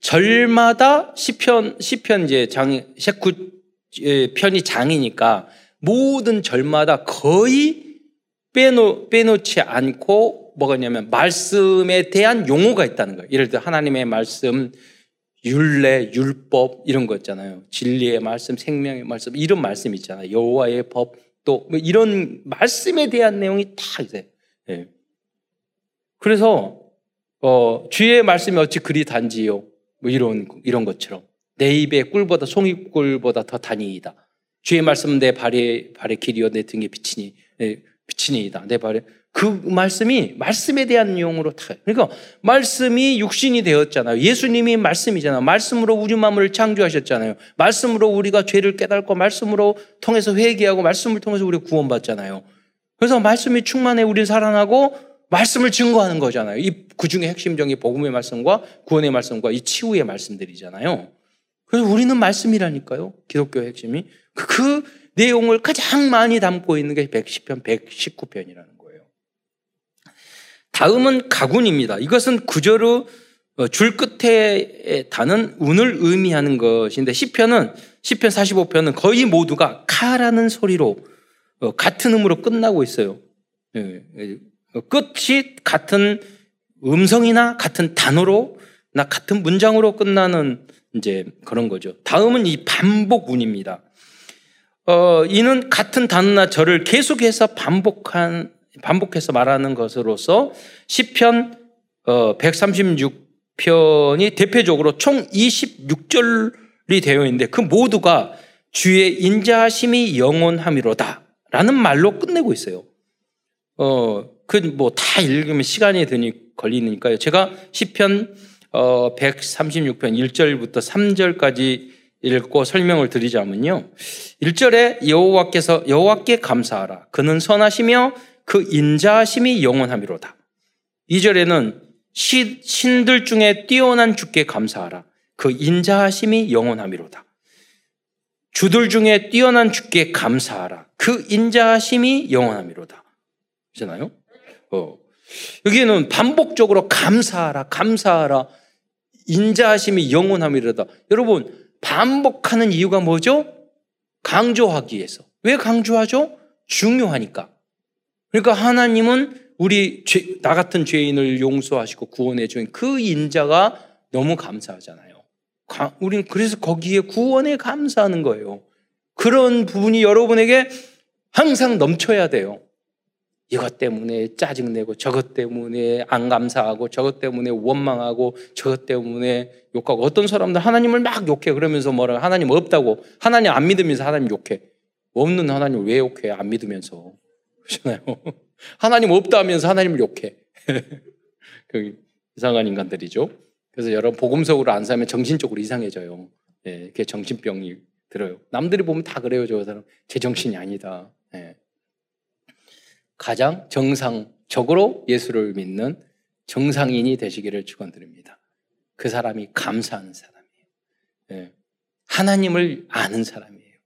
절마다 시편 시편 이제 장 셰쿠 편이 장이니까 모든 절마다 거의 빼놓, 빼놓지 않고 뭐가냐면 말씀에 대한 용어가 있다는 거예요. 예를 들어 하나님의 말씀, 율례, 율법 이런 거 있잖아요. 진리의 말씀, 생명의 말씀 이런 말씀 있잖아요. 여호와의 법 또 뭐 이런 말씀에 대한 내용이 다 있어요. 네. 그래서 어, 주의 말씀이 어찌 그리 단지요? 뭐 이런 이런 것처럼 내 입에 꿀보다 송이꿀보다 더 단이이다. 주의 말씀 내 발에 발의 길이요 내 등에 비치니 네. 비치니이다. 내 발에 그 말씀이 말씀에 대한 용어로 다 그러니까 말씀이 육신이 되었잖아요. 예수님이 말씀이잖아요. 말씀으로 우리 마음을 창조하셨잖아요. 말씀으로 우리가 죄를 깨닫고 말씀으로 통해서 회개하고 말씀을 통해서 우리가 구원받잖아요. 그래서 말씀이 충만해 우리는 살아나고 말씀을 증거하는 거잖아요. 이 그 중에 핵심적인 복음의 말씀과 구원의 말씀과 이 치유의 말씀들이잖아요. 그래서 우리는 말씀이라니까요. 기독교의 핵심이 그, 그 내용을 가장 많이 담고 있는 게 110편, 119편이라는 거예요. 다음은 가군입니다. 이것은 구절로 어, 줄 끝에 다는 운을 의미하는 것인데 10편은 10편 45편은 거의 모두가 카라는 소리로 어, 같은 음으로 끝나고 있어요. 예, 예. 끝이 같은 음성이나 같은 단어로 나 같은 문장으로 끝나는 이제 그런 거죠. 다음은 이 반복 운입니다. 어, 이는 같은 단어나 절을 계속해서 반복한 반복해서 말하는 것으로서 시편 어, 136편이 대표적으로 총 26절이 되어 있는데 그 모두가 주의 인자하심이 영원함이로다라는 말로 끝내고 있어요. 어, 그 뭐 다 읽으면 시간이 드니 걸리니까요. 제가 시편 어, 136편 1절부터 3절까지 읽고 설명을 드리자면요. 1절에 여호와께서 여호와께 감사하라. 그는 선하시며 그 인자하심이 영원함이로다. 2절에는 신들 중에 뛰어난 주께 감사하라. 그 인자하심이 영원함이로다. 주들 중에 뛰어난 주께 감사하라. 그 인자하심이 영원함이로다. 그잖아요. 어. 여기는 반복적으로 감사하라, 감사하라, 인자하심이 영원함이로다. 여러분, 반복하는 이유가 뭐죠? 강조하기 위해서. 왜 강조하죠? 중요하니까. 그러니까 하나님은 우리 죄, 나 같은 죄인을 용서하시고 구원해 준그 인자가 너무 감사하잖아요. 우리는 그래서 거기에 구원에 감사하는 거예요. 그런 부분이 여러분에게 항상 넘쳐야 돼요. 이것 때문에 짜증내고 저것 때문에 안 감사하고 저것 때문에 원망하고 저것 때문에 욕하고 어떤 사람들 하나님을 막 욕해 그러면서 뭐라 하나님 없다고 하나님 안 믿으면서 하나님 욕해 없는 하나님 왜 욕해 안 믿으면서 그렇잖아요 (laughs) 하나님 없다 하면서 하나님을 욕해 (laughs) 그 이상한 인간들이죠 그래서 여러분 복음적으로 안 살면 정신적으로 이상해져요 예, 그게 정신병이 들어요. 남들이 보면 다 그래요. 저 사람 제정신이 아니다. 예. 가장 정상적으로 예수를 믿는 정상인이 되시기를 축원드립니다. 그 사람이 감사하는 사람이에요. 예. 하나님을 아는 사람이에요.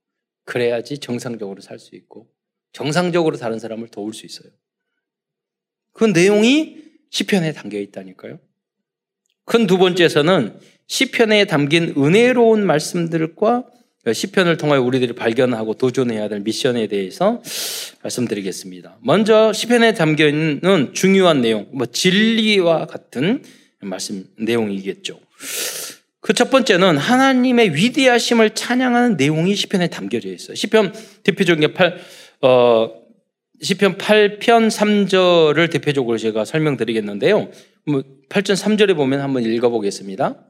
그래야지 정상적으로 살 수 있고 정상적으로 다른 사람을 도울 수 있어요. 그 내용이 시편에 담겨 있다니까요. 큰 두 번째에서는 시편에 담긴 은혜로운 말씀들과 시편을 통하여 우리들이 발견하고 도전해야 될 미션에 대해서 말씀드리겠습니다. 먼저 시편에 담겨 있는 중요한 내용, 뭐 진리와 같은 말씀 내용이겠죠. 그 첫 번째는 하나님의 위대하심을 찬양하는 내용이 시편에 담겨져 있어요. 시편 대표적인 게 8, 어, 시편 8편 3절을 대표적으로 제가 설명드리겠는데요. 8편 뭐 3절에 보면 한번 읽어보겠습니다.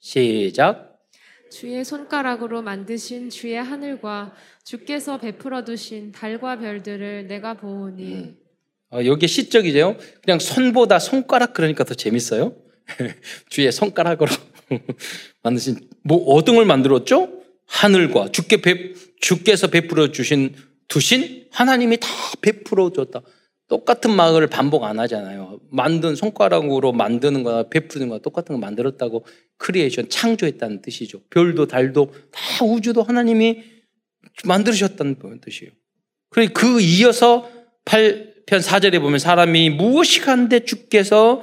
시작. 주의 손가락으로 만드신 주의 하늘과 주께서 베풀어 두신 달과 별들을 내가 보오니. 음. 어, 여기 시적이죠. 그냥 손보다 손가락 그러니까 더 재밌어요. (laughs) 주의 손가락으로 (laughs) 만드신 뭐 어등을 만들었죠? 하늘과 주께 배, 주께서 베풀어 주신 두신 하나님이 다 베풀어 줬다. 똑같은 말을 반복 안 하잖아요. 만든 손가락으로 만드는 거나 베푸는 거나 똑같은 거 만들었다고 creation 창조했다는 뜻이죠. 별도 달도 다 우주도 하나님이 만들으셨다는 뜻이에요. 그 이어서 8편 4절에 보면 사람이 무엇이 간데 주께서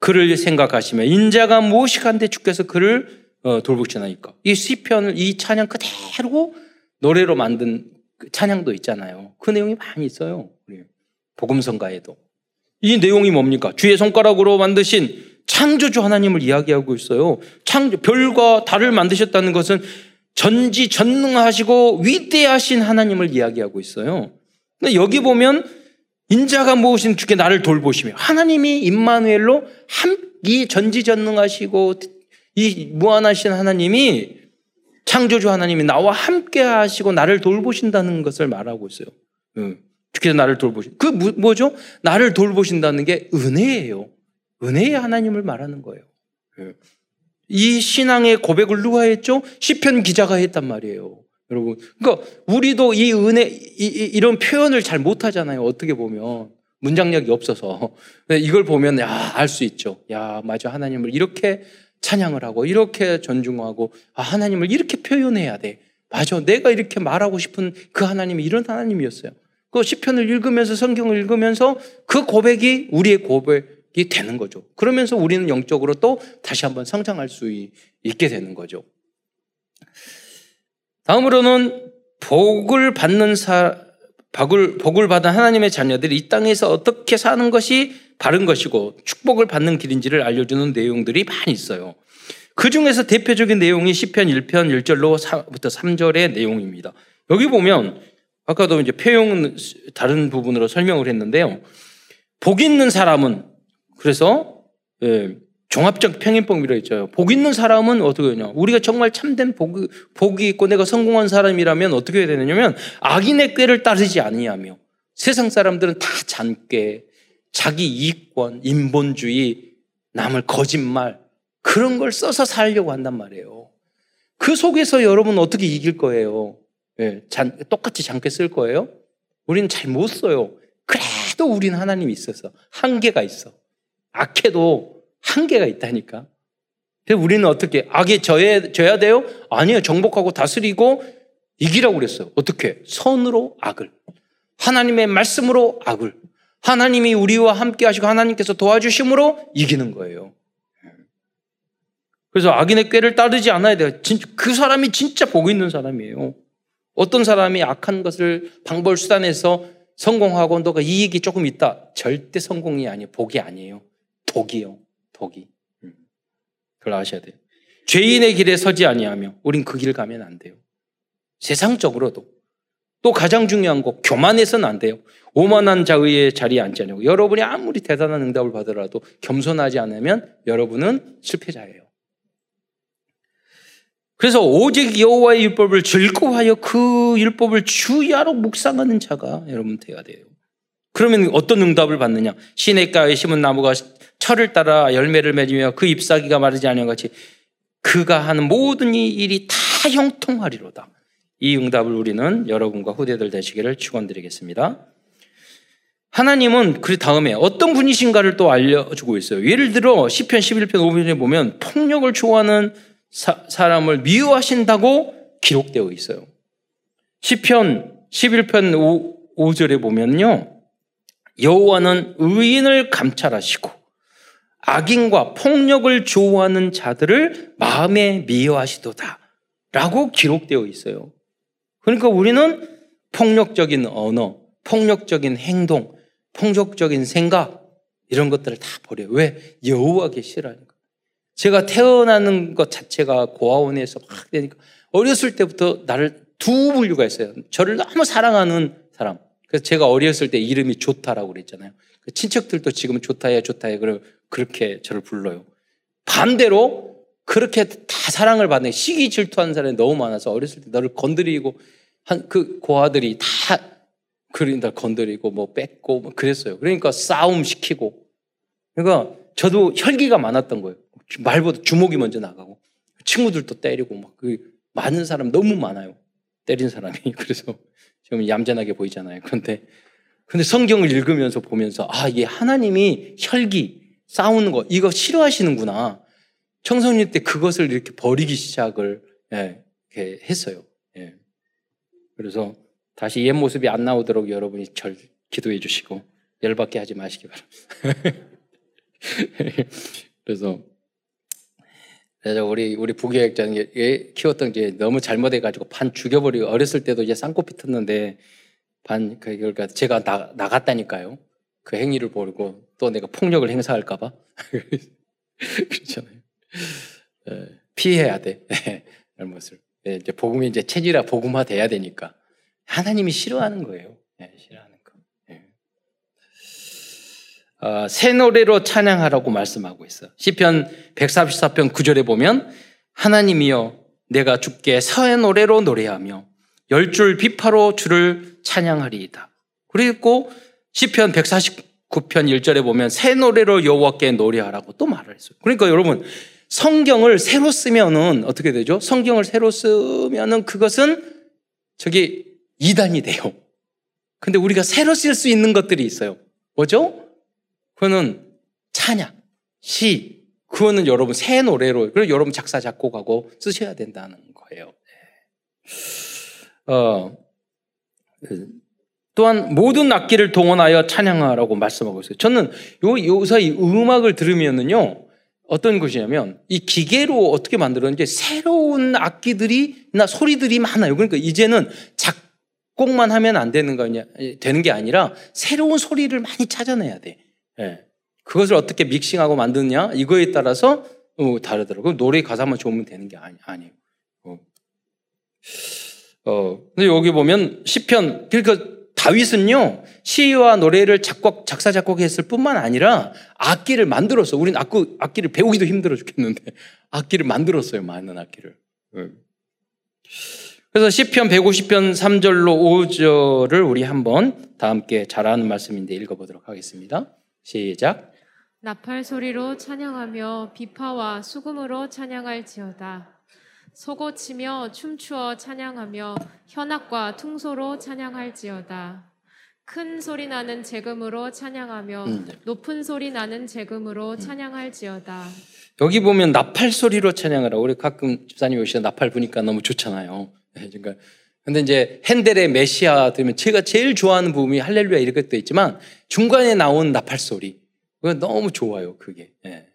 그를 생각하시며 인자가 무엇이 간데 주께서 그를 어, 돌보시나이까. 이 시편을 이 찬양 그대로 노래로 만든 그 찬양도 있잖아요. 그 내용이 많이 있어요. 복음성가에도. 이 내용이 뭡니까? 주의 손가락으로 만드신 창조주 하나님을 이야기하고 있어요. 창조, 별과 달을 만드셨다는 것은 전지 전능하시고 위대하신 하나님을 이야기하고 있어요. 근데 여기 보면 인자가 무엇인 주께 나를 돌보시며 하나님이 임마누엘로 이 전지전능하시고 이 무한하신 하나님이 창조주 하나님이 나와 함께 하시고 나를 돌보신다는 것을 말하고 있어요. 주께서 나를 돌보신. 그 뭐죠? 나를 돌보신다는 게 은혜예요. 은혜의 하나님을 말하는 거예요. 이 신앙의 고백을 누가 했죠? 시편 기자가 했단 말이에요. 여러분. 그러니까 우리도 이 은혜 이, 런 표현을 잘 못하잖아요. 어떻게 보면 문장력이 없어서 이걸 보면 야 알 수 있죠. 야 맞아 하나님을 이렇게 찬양을 하고 이렇게 존중하고 아, 하나님을 이렇게 표현해야 돼. 맞아 내가 이렇게 말하고 싶은 그 하나님이 이런 하나님이었어요. 그 시편을 읽으면서 성경을 읽으면서 그 고백이 우리의 고백이 되는 거죠. 그러면서 우리는 영적으로 또 다시 한번 성장할 수 있게 되는 거죠. 다음으로는 복을 받는 사, 복을, 복을 받은 하나님의 자녀들이 이 땅에서 어떻게 사는 것이 바른 것이고 축복을 받는 길인지를 알려주는 내용들이 많이 있어요. 그 중에서 대표적인 내용이 10편 1편 1절로부터 3절의 내용입니다. 여기 보면 아까도 이제 표현 다른 부분으로 설명을 했는데요. 복 있는 사람은 그래서 예, 종합적 평행법이라 했죠. 복 있는 사람은 어떻게 하냐? 우리가 정말 참된 복, 복이 있고 내가 성공한 사람이라면 어떻게 해야 되느냐면 악인의 꾀를 따르지 아니하며 세상 사람들은 다 잔꾀, 자기 이익권, 인본주의, 남을 거짓말 그런 걸 써서 살려고 한단 말이에요. 그 속에서 여러분 어떻게 이길 거예요? 예, 잔, 똑같이 잠께 쓸 거예요? 우리는 잘 못 써요. 그래도 우리는 하나님이 있어서 한계가 있어. 악해도 한계가 있다니까. 그래서 우리는 어떻게 악에 져야, 져야 돼요? 아니에요. 정복하고 다스리고 이기라고 그랬어요. 어떻게? 선으로 악을. 하나님의 말씀으로 악을. 하나님이 우리와 함께 하시고 하나님께서 도와주심으로 이기는 거예요. 그래서 악인의 꾀를 따르지 않아야 돼요. 그 사람이 진짜 복 있는 사람이에요. 어떤 사람이 악한 것을 방벌 수단에서 성공하고 너가 이익이 조금 있다. 절대 성공이 아니에요. 복이 아니에요. 독이요. 독이. 음. 그걸 아셔야 돼요. 죄인의 길에 서지 아니하며 우린 그 길 가면 안 돼요. 세상적으로도. 또 가장 중요한 거 교만해서는 안 돼요. 오만한 자의 자리에 앉지 않냐고. 여러분이 아무리 대단한 응답을 받으라도 겸손하지 않으면 여러분은 실패자예요. 그래서 오직 여호와의 율법을 즐거워하여 그 율법을 주야로 묵상하는 자가 여러분 되어야 돼요. 그러면 어떤 응답을 받느냐? 시냇가에 심은 나무가 철을 따라 열매를 맺으며 그 잎사귀가 마르지 않은 같이 그가 하는 모든 이 일이 다 형통하리로다. 이 응답을 우리는 여러분과 후대들 되시기를 축원드리겠습니다. 하나님은 그 다음에 어떤 분이신가를 또 알려주고 있어요. 예를 들어 시편 11편 5편에 보면 폭력을 좋아하는 사, 람을 미워하신다고 기록되어 있어요. 시편 11편 5, 5절에 보면요. 여호와는 의인을 감찰하시고 악인과 폭력을 좋아하는 자들을 마음에 미워하시도다. 라고 기록되어 있어요. 그러니까 우리는 폭력적인 언어, 폭력적인 행동, 폭력적인 생각 이런 것들을 다 버려요. 왜? 여호와께 싫어하니까. 제가 태어나는 것 자체가 고아원에서 막 되니까 어렸을 때부터 나를 두 분류가 있어요. 저를 너무 사랑하는 사람. 그래서 제가 어렸을 때 이름이 좋다라고 그랬잖아요. 그 친척들도 지금은 좋다야 좋다야 그 렇게 저를 불러요. 반대로 그렇게 다 사랑을 받는 시기 질투하는 사람이 너무 많아서 어렸을 때 너를 건드리고 한 그 고아들이 다 그린다 건드리고 뭐 뺏고 뭐 그랬어요. 그러니까 싸움 시키고 그러니까 저도 혈기가 많았던 거예요. 말보다 주먹이 먼저 나가고 친구들도 때리고 막 그 많은 사람 너무 많아요. 때린 사람이 (laughs) 그래서 좀 얌전하게 보이잖아요. 그런데 근데 성경을 읽으면서 보면서 아 이게 하나님이 혈기 싸우는 거 이거 싫어하시는구나. 청소년 때 그것을 이렇게 버리기 시작을 예, 이렇게 했어요. 예. 그래서 다시 옛 모습이 안 나오도록 여러분이 절 기도해 주시고 열받게 하지 마시기 바랍니다. (laughs) 그래서 그래서 우리 우리 부교육장 키웠던 게 너무 잘못해 가지고 반 죽여버리고 어렸을 때도 이제 쌍꺼풀 텄는데 반 그, 그러니까 제가 나, 나갔다니까요. 그 행위를 보고 또 내가 폭력을 행사할까봐 (laughs) 그렇잖아요. 예, 피해야 돼. (laughs) 이런 것을 예, 이제 복음이 이제 체질화 복음화 돼야 되니까 하나님이 싫어하는 거예요. 네, 싫어하는 거. 네. 어, 새 노래로 찬양하라고 말씀하고 있어. 시편 144편 9절에 보면 하나님이여 내가 주께 새 노래로 노래하며 열 줄 비파로 주를 찬양하리이다. 그리고 시편 149편 1절에 보면 새 노래로 여호와께 노래하라고 또 말을 했어요. 그러니까 여러분 성경을 새로 쓰면은 어떻게 되죠? 성경을 새로 쓰면은 그것은 저기 이단이 돼요. 근데 우리가 새로 쓸 수 있는 것들이 있어요. 뭐죠? 그거는 찬양, 시, 그거는 여러분 새 노래로, 그리고 여러분 작사, 작곡하고 쓰셔야 된다는 거예요. 네. 어, 또한 모든 악기를 동원하여 찬양하라고 말씀하고 있어요. 저는 요, 요사 이 음악을 들으면은요, 어떤 것이냐면 이 기계로 어떻게 만들었는지 새로운 악기들이나 소리들이 많아요. 그러니까 이제는 작 곡만 하면 안 되는 거냐 되는 게 아니라 새로운 소리를 많이 찾아내야 돼. 예. 그것을 어떻게 믹싱하고 만드냐 이거에 따라서 어, 다르더라고요. 노래 가사만 좋으면 되는 게 아니, 아니에요. 어. 어, 근데 여기 보면 시편 그러니까 다윗은요 시와 노래를 작곡 작사 작곡했을 뿐만 아니라 악기를 만들었어. 우리는 악기 악기를 배우기도 힘들어 죽겠는데 (laughs) 악기를 만들었어요. 많은 악기를. 어. 그래서 시편 150편 3절로 5절을 우리 한번 다 함께 잘하는 말씀인데 읽어보도록 하겠습니다. 시작. 나팔 소리로 찬양하며 비파와 수금으로 찬양할지어다. 소고치며 춤추어 찬양하며 현악과 퉁소로 찬양할지어다. 큰 소리 나는 재금으로 찬양하며 음, 네. 높은 소리 나는 재금으로 음. 찬양할지어다. 여기 보면 나팔 소리로 찬양하라. 우리 가끔 집사님 오시면 나팔 부니까 너무 좋잖아요. 그러니까 근데 이제 핸델의 메시아 들으면 제가 제일 좋아하는 부분이 할렐루야 이렇게 돼 있지만 중간에 나온 나팔 소리 그거 너무 좋아요 그게 예.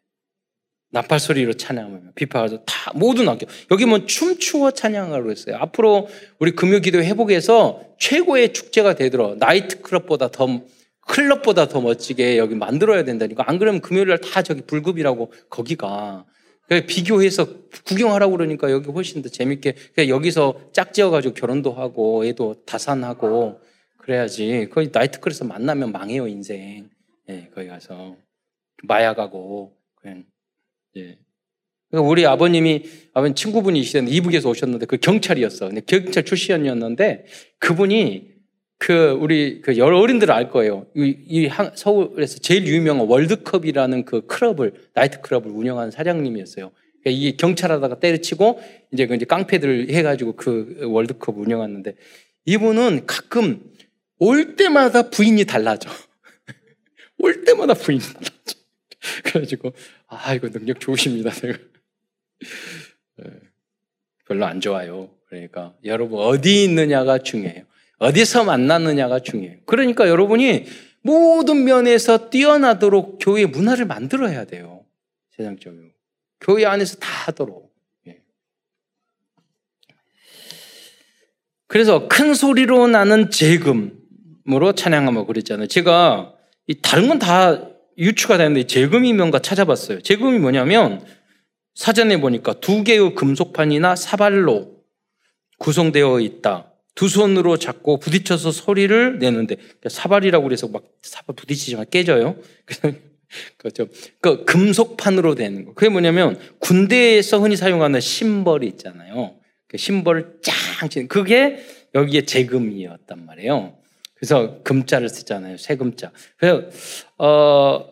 나팔 소리로 찬양하면 비파가서 다 모든 학교 여기 뭐 춤추어 찬양하라고 했어요. 앞으로 우리 금요기도 회복해서 최고의 축제가 되도록 나이트 클럽보다 더 클럽보다 더 멋지게 여기 만들어야 된다니까. 안 그러면 금요일 날 다 저기 불급이라고 거기가. 비교해서 구경하라고 그러니까 여기 훨씬 더 재밌게. 여기서 짝지어 가지고 결혼도 하고 애도 다산하고 그래야지. 거기 나이트클에서 만나면 망해요 인생. 예 거기 가서. 마약하고. 그냥 예 그러니까 우리 아버님이 아버님 친구분이시는데 이북에서 오셨는데 그 경찰이었어 근데 경찰 출신이었는데 그분이 그 우리 그 여러 어른들 알 거예요. 이, 이 서울에서 제일 유명한 월드컵이라는 그 클럽을 나이트 클럽을 운영하는 사장님이었어요. 그러니까 이게 경찰하다가 때려치고 이제 그 이제 깡패들 해가지고 그 월드컵 운영하는데 이분은 가끔 올 때마다 부인이 달라져. (laughs) 올 때마다 부인이 달라져. 그래가지고 아 이거 능력 좋으십니다. 내가 네. 별로 안 좋아요. 그러니까 여러분 어디 있느냐가 중요해요. 어디서 만났느냐가 중요해요. 그러니까 여러분이 모든 면에서 뛰어나도록 교회 문화를 만들어야 돼요. 세상적으로. 교회 안에서 다 하도록. 예. 그래서 큰 소리로 나는 재금으로 찬양하면 그랬잖아요. 제가 다른 건 다 유추가 되는데 재금이 뭔가 찾아봤어요. 재금이 뭐냐면 사전에 보니까 두 개의 금속판이나 사발로 구성되어 있다. 두 손으로 잡고 부딪혀서 소리를 내는데 그러니까 사발이라고 그래서 막 사발 부딪히지만 깨져요. (laughs) 그렇죠. 그 금속판으로 되는 거. 그게 뭐냐면 군대에서 흔히 사용하는 심벌이 있잖아요. 그 심벌을 짱 치는 그게 여기에 재금이었단 말이에요. 그래서 금자를 쓰잖아요. 세금자. 그래서 어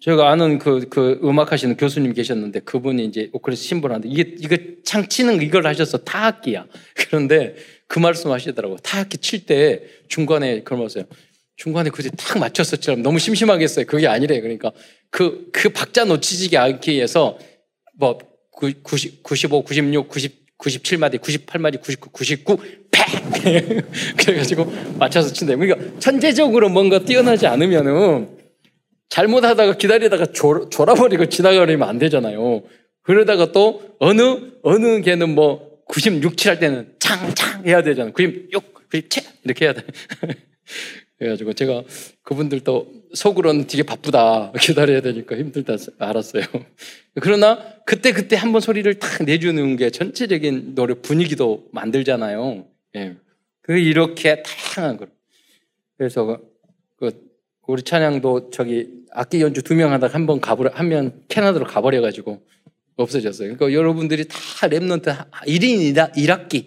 제가 아는 그, 그 음악 하시는 교수님 계셨는데 그분이 이제 오크레스 심벌하는데 이게 이거 창 치는 이걸 하셔서 타악기야. (laughs) 그런데 그 말씀 하시더라고. 타악기 칠 때 중간에 그런 말씀 중간에 그지 탁 맞췄었처럼 너무 심심하겠어요. 그게 아니래. 그러니까 그, 그 박자 놓치지 않기 위해서 뭐 90, 95, 96, 90, 97마디, 98마디, 99, 99, 팩! 그래가지고 맞춰서 친다. 그러니까 천재적으로 뭔가 뛰어나지 않으면은 잘못하다가 기다리다가 졸, 졸아버리고 지나가버리면 안 되잖아요. 그러다가 또 어느, 어느 개는 뭐 96, 7할 때는 창창 해야 되잖아요. 96, 97 이렇게 해야 돼. (laughs) 그래가지고 제가 그분들도 속으로는 되게 바쁘다. 기다려야 되니까 힘들다 알았어요. 그러나 그때 그때 한번 소리를 탁 내주는 게 전체적인 노래 분위기도 만들잖아요. 예. 그 이렇게 다양한 거. 그래서 그, 그 우리 찬양도 저기 악기 연주 두 명 하다가 한 번 가버려 하면 캐나다로 가버려 가지고 없어졌어요. 그러니까 여러분들이 다 remnant 1인 1악기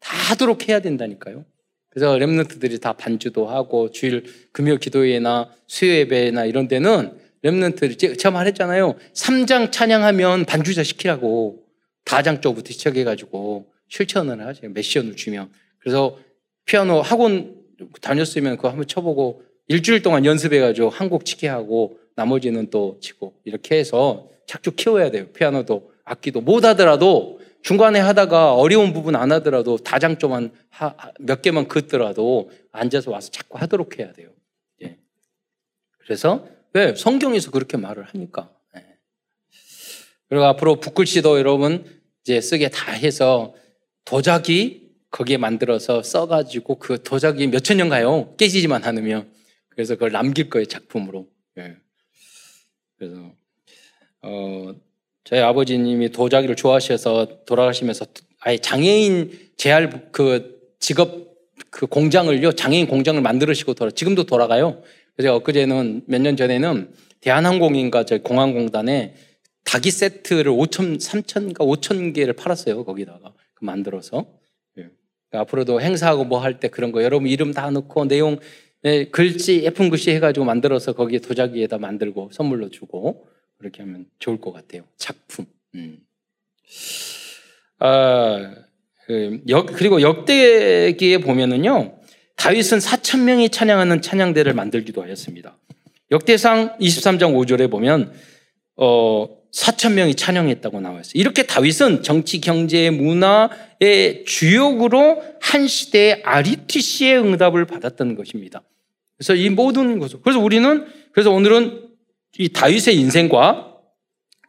다 하도록 해야 된다니까요. 그래서 remnant들이 다 반주도 하고 주일 금요 기도회나 수요 예배나 이런 데는 remnant들이 제가 말했잖아요. 3장 찬양하면 반주자 시키라고 다장 쪽부터 시작해가지고 실천을 하죠. 메시언을 주면. 그래서 피아노 학원 다녔으면 그거 한번 쳐보고 일주일 동안 연습해가지고 한 곡 치게 하고 나머지는 또 치고 이렇게 해서 착주 키워야 돼요. 피아노도 악기도 못 하더라도 중간에 하다가 어려운 부분 안 하더라도 다장점만 몇 개만 긋더라도 앉아서 와서 자꾸 하도록 해야 돼요. 예. 그래서 왜 성경에서 그렇게 말을 하니까. 예. 그리고 앞으로 붓글씨도 여러분 이제 쓰게 다 해서 도자기 거기에 만들어서 써가지고 그 도자기 몇 천 년 가요. 깨지지만 않으면. 그래서 그걸 남길 거예요 작품으로. 예. 그래서 어, 저희 아버지님이 도자기를 좋아하셔서 돌아가시면서 아예 장애인 재활 그 직업 그 공장을요 장애인 공장을 만들으시고 돌아 지금도 돌아가요. 그래서 엊그제는 몇 년 전에는 대한항공인가 저 공항공단에 닭이 세트를 5천 3천가 5천 개를 팔았어요 거기다가 그 만들어서 예. 앞으로도 행사하고 뭐 할 때 그런 거 여러분 이름 다 넣고 내용 예, 글씨 예쁜 글씨 해가지고 만들어서 거기에 도자기에다 만들고 선물로 주고 그렇게 하면 좋을 것 같아요. 작품. 음. 아, 그 역, 그리고 역대기에 보면은요, 다윗은 4천 명이 찬양하는 찬양대를 만들기도 하였습니다. 역대상 23장 5절에 보면 어, 4천 명이 찬양했다고 나와 있어요. 이렇게 다윗은 정치, 경제, 문화의 주역으로 한 시대의 RUTC의 응답을 받았던 것입니다. 그래서 이 모든 것을 그래서 우리는 그래서 오늘은 이 다윗의 인생과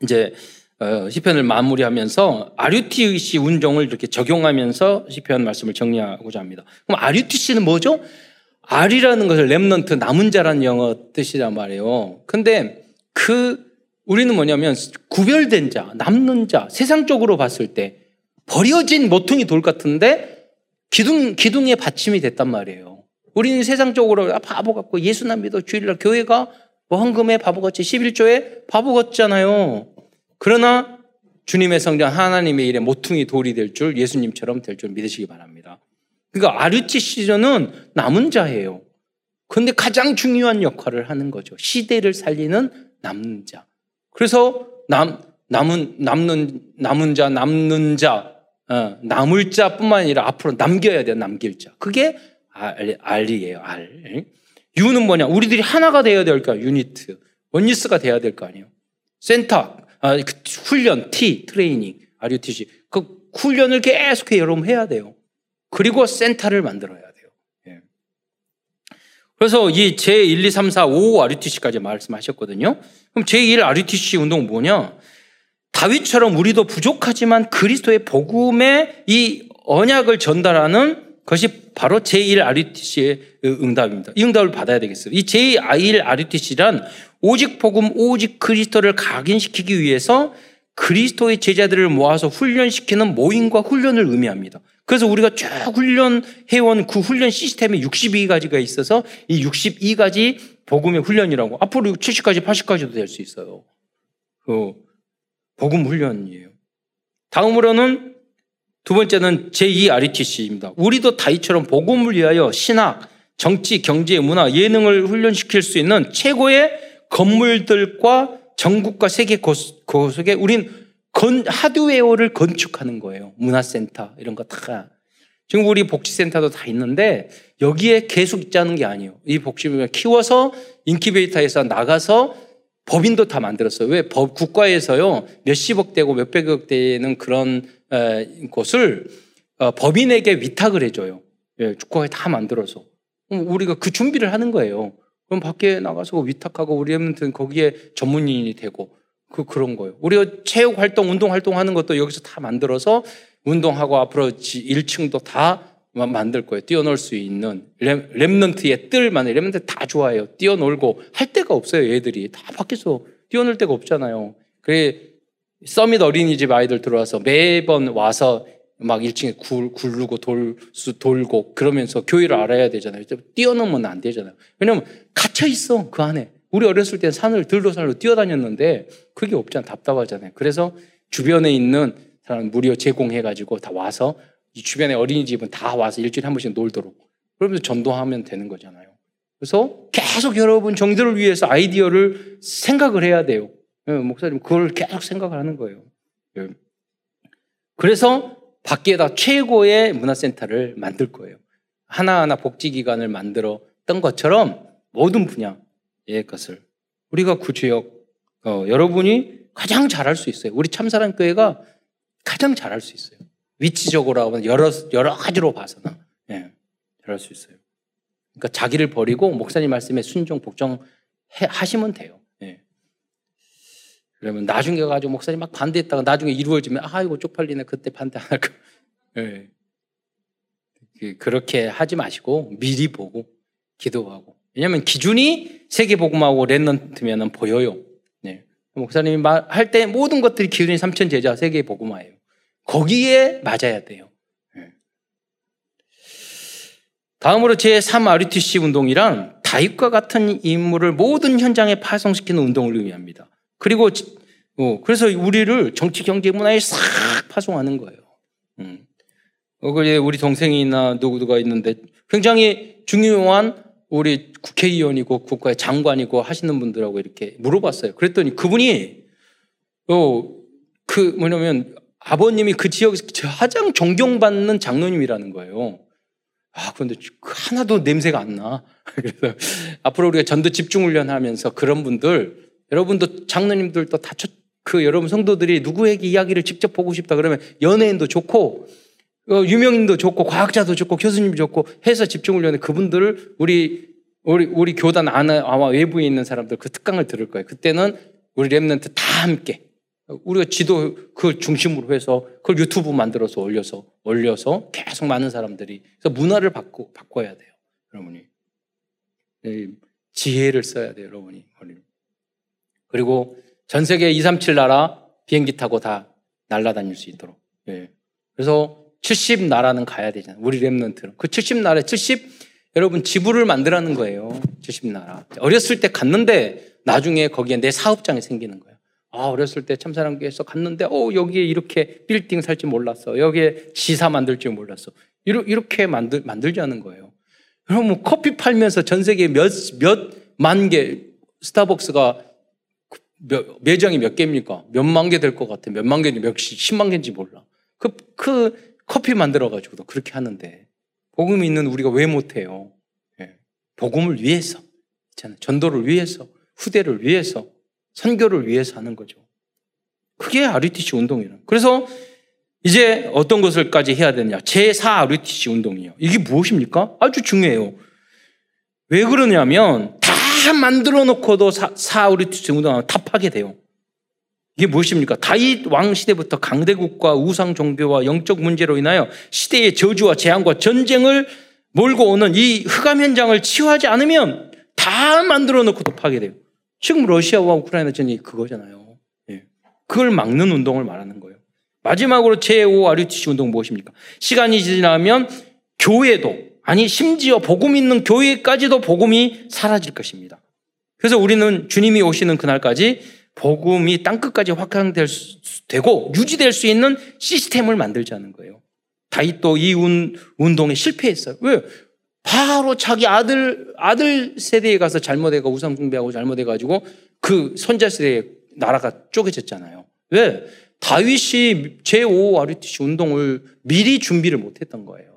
이제 어, 시편을 마무리하면서 아류티시 운종을 이렇게 적용하면서 시편 말씀을 정리하고자 합니다. 그럼 아류티시는 뭐죠? 아리라는 것을 렘넌트 남은 자라는 영어 뜻이란 말이에요. 근데 그 우리는 뭐냐면 구별된 자, 남는 자, 세상적으로 봤을 때 버려진 모퉁이 돌 같은데 기둥 기둥에 받침이 됐단 말이에요. 우리는 세상적으로 아, 바보 같고 예수남 믿어 주일날 교회가 뭐 헌금에 바보같이 11조에 바보 같잖아요. 그러나 주님의 성장 하나님의 일에 모퉁이 돌이 될 줄 예수님처럼 될 줄 믿으시기 바랍니다. 그러니까 아르치 시저는 남은 자예요. 그런데 가장 중요한 역할을 하는 거죠. 시대를 살리는 남는 자. 그래서 남, 남은 남는 남은 자 남는 자 어, 남을 자뿐만 아니라 앞으로 남겨야 돼요. 남길 자. 그게 R, R이에요. R. U는 뭐냐? 우리들이 하나가 되어야 될까? Unity. Oneness가 돼야 될 거 아니에요. 센터, 아, 그 훈련, T, 트레이닝, RUTC. 그 훈련을 계속해 여러분 해야 돼요. 그리고 센터를 만들어야 돼요. 예. 그래서 이 제1, 2, 3, 4, 5 RUTC까지 말씀하셨거든요. 그럼 제1 RUTC 운동은 뭐냐? 다윗처럼 우리도 부족하지만 그리스도의 복음의 이 언약을 전달하는 것이 바로 제1 RUTC의 응답입니다. 이 응답을 받아야 되겠어요. 이 제1 RUTC란 오직 복음, 오직 그리스도를 각인시키기 위해서 그리스도의 제자들을 모아서 훈련시키는 모임과 훈련을 의미합니다. 그래서 우리가 쭉 훈련해온 그 훈련 시스템에 62가지가 있어서 이 62가지 복음의 훈련이라고 앞으로 70가지, 80가지도 될 수 있어요. 그 복음 훈련이에요. 다음으로는 두 번째는 제2 RETC입니다. 우리도 다이처럼 복음을 위하여 신학, 정치, 경제, 문화, 예능을 훈련시킬 수 있는 최고의 건물들과 전국과 세계 곳속에 우린 건, 하드웨어를 건축하는 거예요. 문화센터 이런 거 다. 지금 우리 복지센터도 다 있는데 여기에 계속 있자는 게 아니에요. 이 복지를 키워서 인큐베이터에서 나가서 법인도 다 만들었어요. 왜? 법, 국가에서요, 몇십억 대고 몇백억 대는 그런 에, 곳을 어, 법인에게 위탁을 해줘요. 예, 국가에 다 만들어서. 우리가 그 준비를 하는 거예요. 그럼 밖에 나가서 위탁하고 우리 엠는 거기에 전문인이 되고 그 그런 거예요. 우리가 체육 활동, 운동 활동 하는 것도 여기서 다 만들어서 운동하고 앞으로 1층도 다 만들 거예요. 뛰어놀 수 있는 랩런트의 뜰만 랩런트 다 좋아해요. 뛰어놀고 할 데가 없어요. 애들이 다 밖에서 뛰어놀 데가 없잖아요. 그래 서밋 어린이집 아이들 들어와서 매번 와서 막 1층에 굴, 굴르고 돌, 수, 돌고 그러면서 교회를 알아야 되잖아요. 뛰어넘으면 안 되잖아요. 왜냐면 갇혀 있어 그 안에. 우리 어렸을 때 산을 들도산으로 뛰어다녔는데 그게 없잖아. 답답하잖아요. 그래서 주변에 있는 사람 무료 제공해가지고 다 와서 이 주변에 어린이집은 다 와서 일주일에 한 번씩 놀도록 그러면서 전도하면 되는 거잖아요. 그래서 계속 여러분 정들을 위해서 아이디어를 생각을 해야 돼요. 예, 목사님 그걸 계속 생각을 하는 거예요. 예. 그래서 밖에다 최고의 문화센터를 만들 거예요. 하나하나 복지기관을 만들었던 것처럼 모든 분야의 것을 우리가 구주역 어, 여러분이 가장 잘할 수 있어요. 우리 참사랑 교회가 가장 잘할 수 있어요. 위치적으로 하면 여러, 여러 가지로 봐서는, 예, 잘할 수 있어요. 그러니까 자기를 버리고 목사님 말씀에 순종, 복종 하시면 돼요. 예. 그러면 나중에 가지고 목사님 막 반대했다가 나중에 이루어지면 아, 이거 쪽팔리네. 그때 반대 안 할까. (laughs) 예. 그, 그렇게 하지 마시고 미리 보고 기도하고. 왜냐하면 기준이 세계 복음하고 랩런트면 보여요. 네. 목사님이 할때 모든 것들이 기준이 삼천 제자 세계 복음화예요. 거기에 맞아야 돼요. 예. 다음으로 제3 RUTC 운동이란 다윗과 같은 인물을 모든 현장에 파송시키는 운동을 의미합니다. 그리고 어, 그래서 우리를 정치, 경제, 문화에 싹 파송하는 거예요. 음. 어, 우리 동생이나 누구가 있는데 굉장히 중요한 우리 국회의원이고 국가의 장관이고 하시는 분들하고 이렇게 물어봤어요. 그랬더니 그분이 어, 그 뭐냐면 아버님이 그 지역에서 가장 존경받는 장로님이라는 거예요. 아, 그런데 하나도 냄새가 안 나. (laughs) 그래서 앞으로 우리가 전도 집중 훈련 하면서 그런 분들, 여러분도 장로님들도 다 그 여러분 성도들이 누구에게 이야기를 직접 보고 싶다 그러면 연예인도 좋고, 어, 유명인도 좋고, 과학자도 좋고, 교수님도 좋고 해서 집중훈련에 그분들을 우리, 우리, 우리 교단 안에, 아마 외부에 있는 사람들 그 특강을 들을 거예요. 그때는 우리 랩런트 다 함께 우리가 지도 그 중심으로 해서 그걸 유튜브 만들어서 올려서 올려서 계속 많은 사람들이 그래서 문화를 바꾸 바꿔야 돼요, 여러분이 지혜를 써야 돼요, 여러분이 그리고 전 세계 2, 3, 7 나라 비행기 타고 다 날아다닐 수 있도록. 예. 그래서 70 나라는 가야 되잖아요. 우리 랩런트는 그 70 나라 70 여러분 지부를 만들라는 거예요. 70 나라. 어렸을 때 갔는데 나중에 거기에 내 사업장이 생기는 거예요. 아, 어렸을 때 참사랑교에서 갔는데, 어, 여기에 이렇게 빌딩 살지 몰랐어. 여기에 지사 만들 줄 몰랐어. 이렇게 만들, 만들자는 거예요. 그럼 뭐 커피 팔면서 전 세계 몇, 몇 만 개, 스타벅스가 몇, 매장이 몇 개입니까? 몇만 개 될 것 같아. 몇만 개인지 몇 시, 십만 개인지 몰라. 그, 그 커피 만들어가지고도 그렇게 하는데 복음이 있는 우리가 왜 못해요? 예. 복음을 위해서, 있잖아요. 전도를 위해서, 후대를 위해서, 선교를 위해서 하는 거죠. 그게 RUTC 운동이에요. 그래서 이제 어떤 것을까지 해야 되느냐? 제4 RUTC 운동이에요. 이게 무엇입니까? 아주 중요해요. 왜 그러냐면 다 만들어 놓고도 4, 4 RUTC 운동하면 답하게 돼요. 이게 무엇입니까? 다윗 왕 시대부터 강대국과 우상 종교와 영적 문제로 인하여 시대의 저주와 재앙과 전쟁을 몰고 오는 이 흑암 현장을 치유하지 않으면 다 만들어 놓고도 파괴돼요. 지금 러시아와 우크라이나 전쟁이 그거잖아요. 예. 그걸 막는 운동을 말하는 거예요. 마지막으로 제5 RUTC 운동 무엇입니까? 시간이 지나면 교회도 아니 심지어 복음 있는 교회까지도 복음이 사라질 것입니다. 그래서 우리는 주님이 오시는 그날까지 복음이 땅끝까지 확장될 수, 되고 유지될 수 있는 시스템을 만들자는 거예요. 다윗도 이 운, 운동에 실패했어요. 왜? 바로 자기 아들 아들 세대에 가서 잘못해가 우상 숭배하고 잘못해 가지고 그 손자 세대에 나라가 쪼개졌잖아요. 왜? 다윗이 제5 RUTC 운동을 미리 준비를 못 했던 거예요.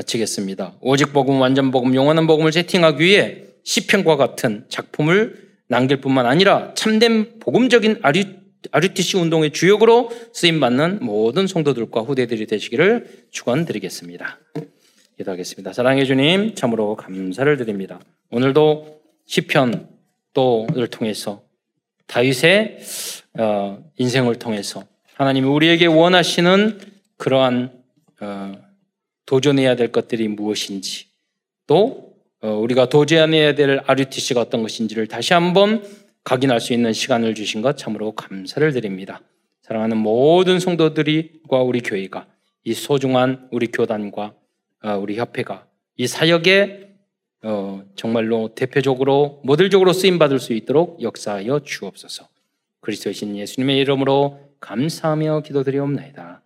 마치겠습니다. 오직 복음, 완전 복음, 영원한 복음을 세팅하기 위해 시편과 같은 작품을 남길 뿐만 아니라 참된 복음적인 RUTC 운동의 주역으로 쓰임받는 모든 성도들과 후대들이 되시기를 축원드리겠습니다. 기도하겠습니다. 사랑해 주님 참으로 감사를 드립니다. 오늘도 시편 또를 통해서 다윗의 어, 인생을 통해서 하나님이 우리에게 원하시는 그러한 어, 도전해야 될 것들이 무엇인지 또 어, 우리가 도전해야 될 RUTC가 어떤 것인지를 다시 한번 각인할 수 있는 시간을 주신 것 참으로 감사를 드립니다. 사랑하는 모든 성도들이과 우리 교회가 이 소중한 우리 교단과 우리 협회가 이 사역에 정말로 대표적으로 모델적으로 쓰임 받을 수 있도록 역사하여 주옵소서. 그리스도신 예수님의 이름으로 감사하며 기도드리옵나이다.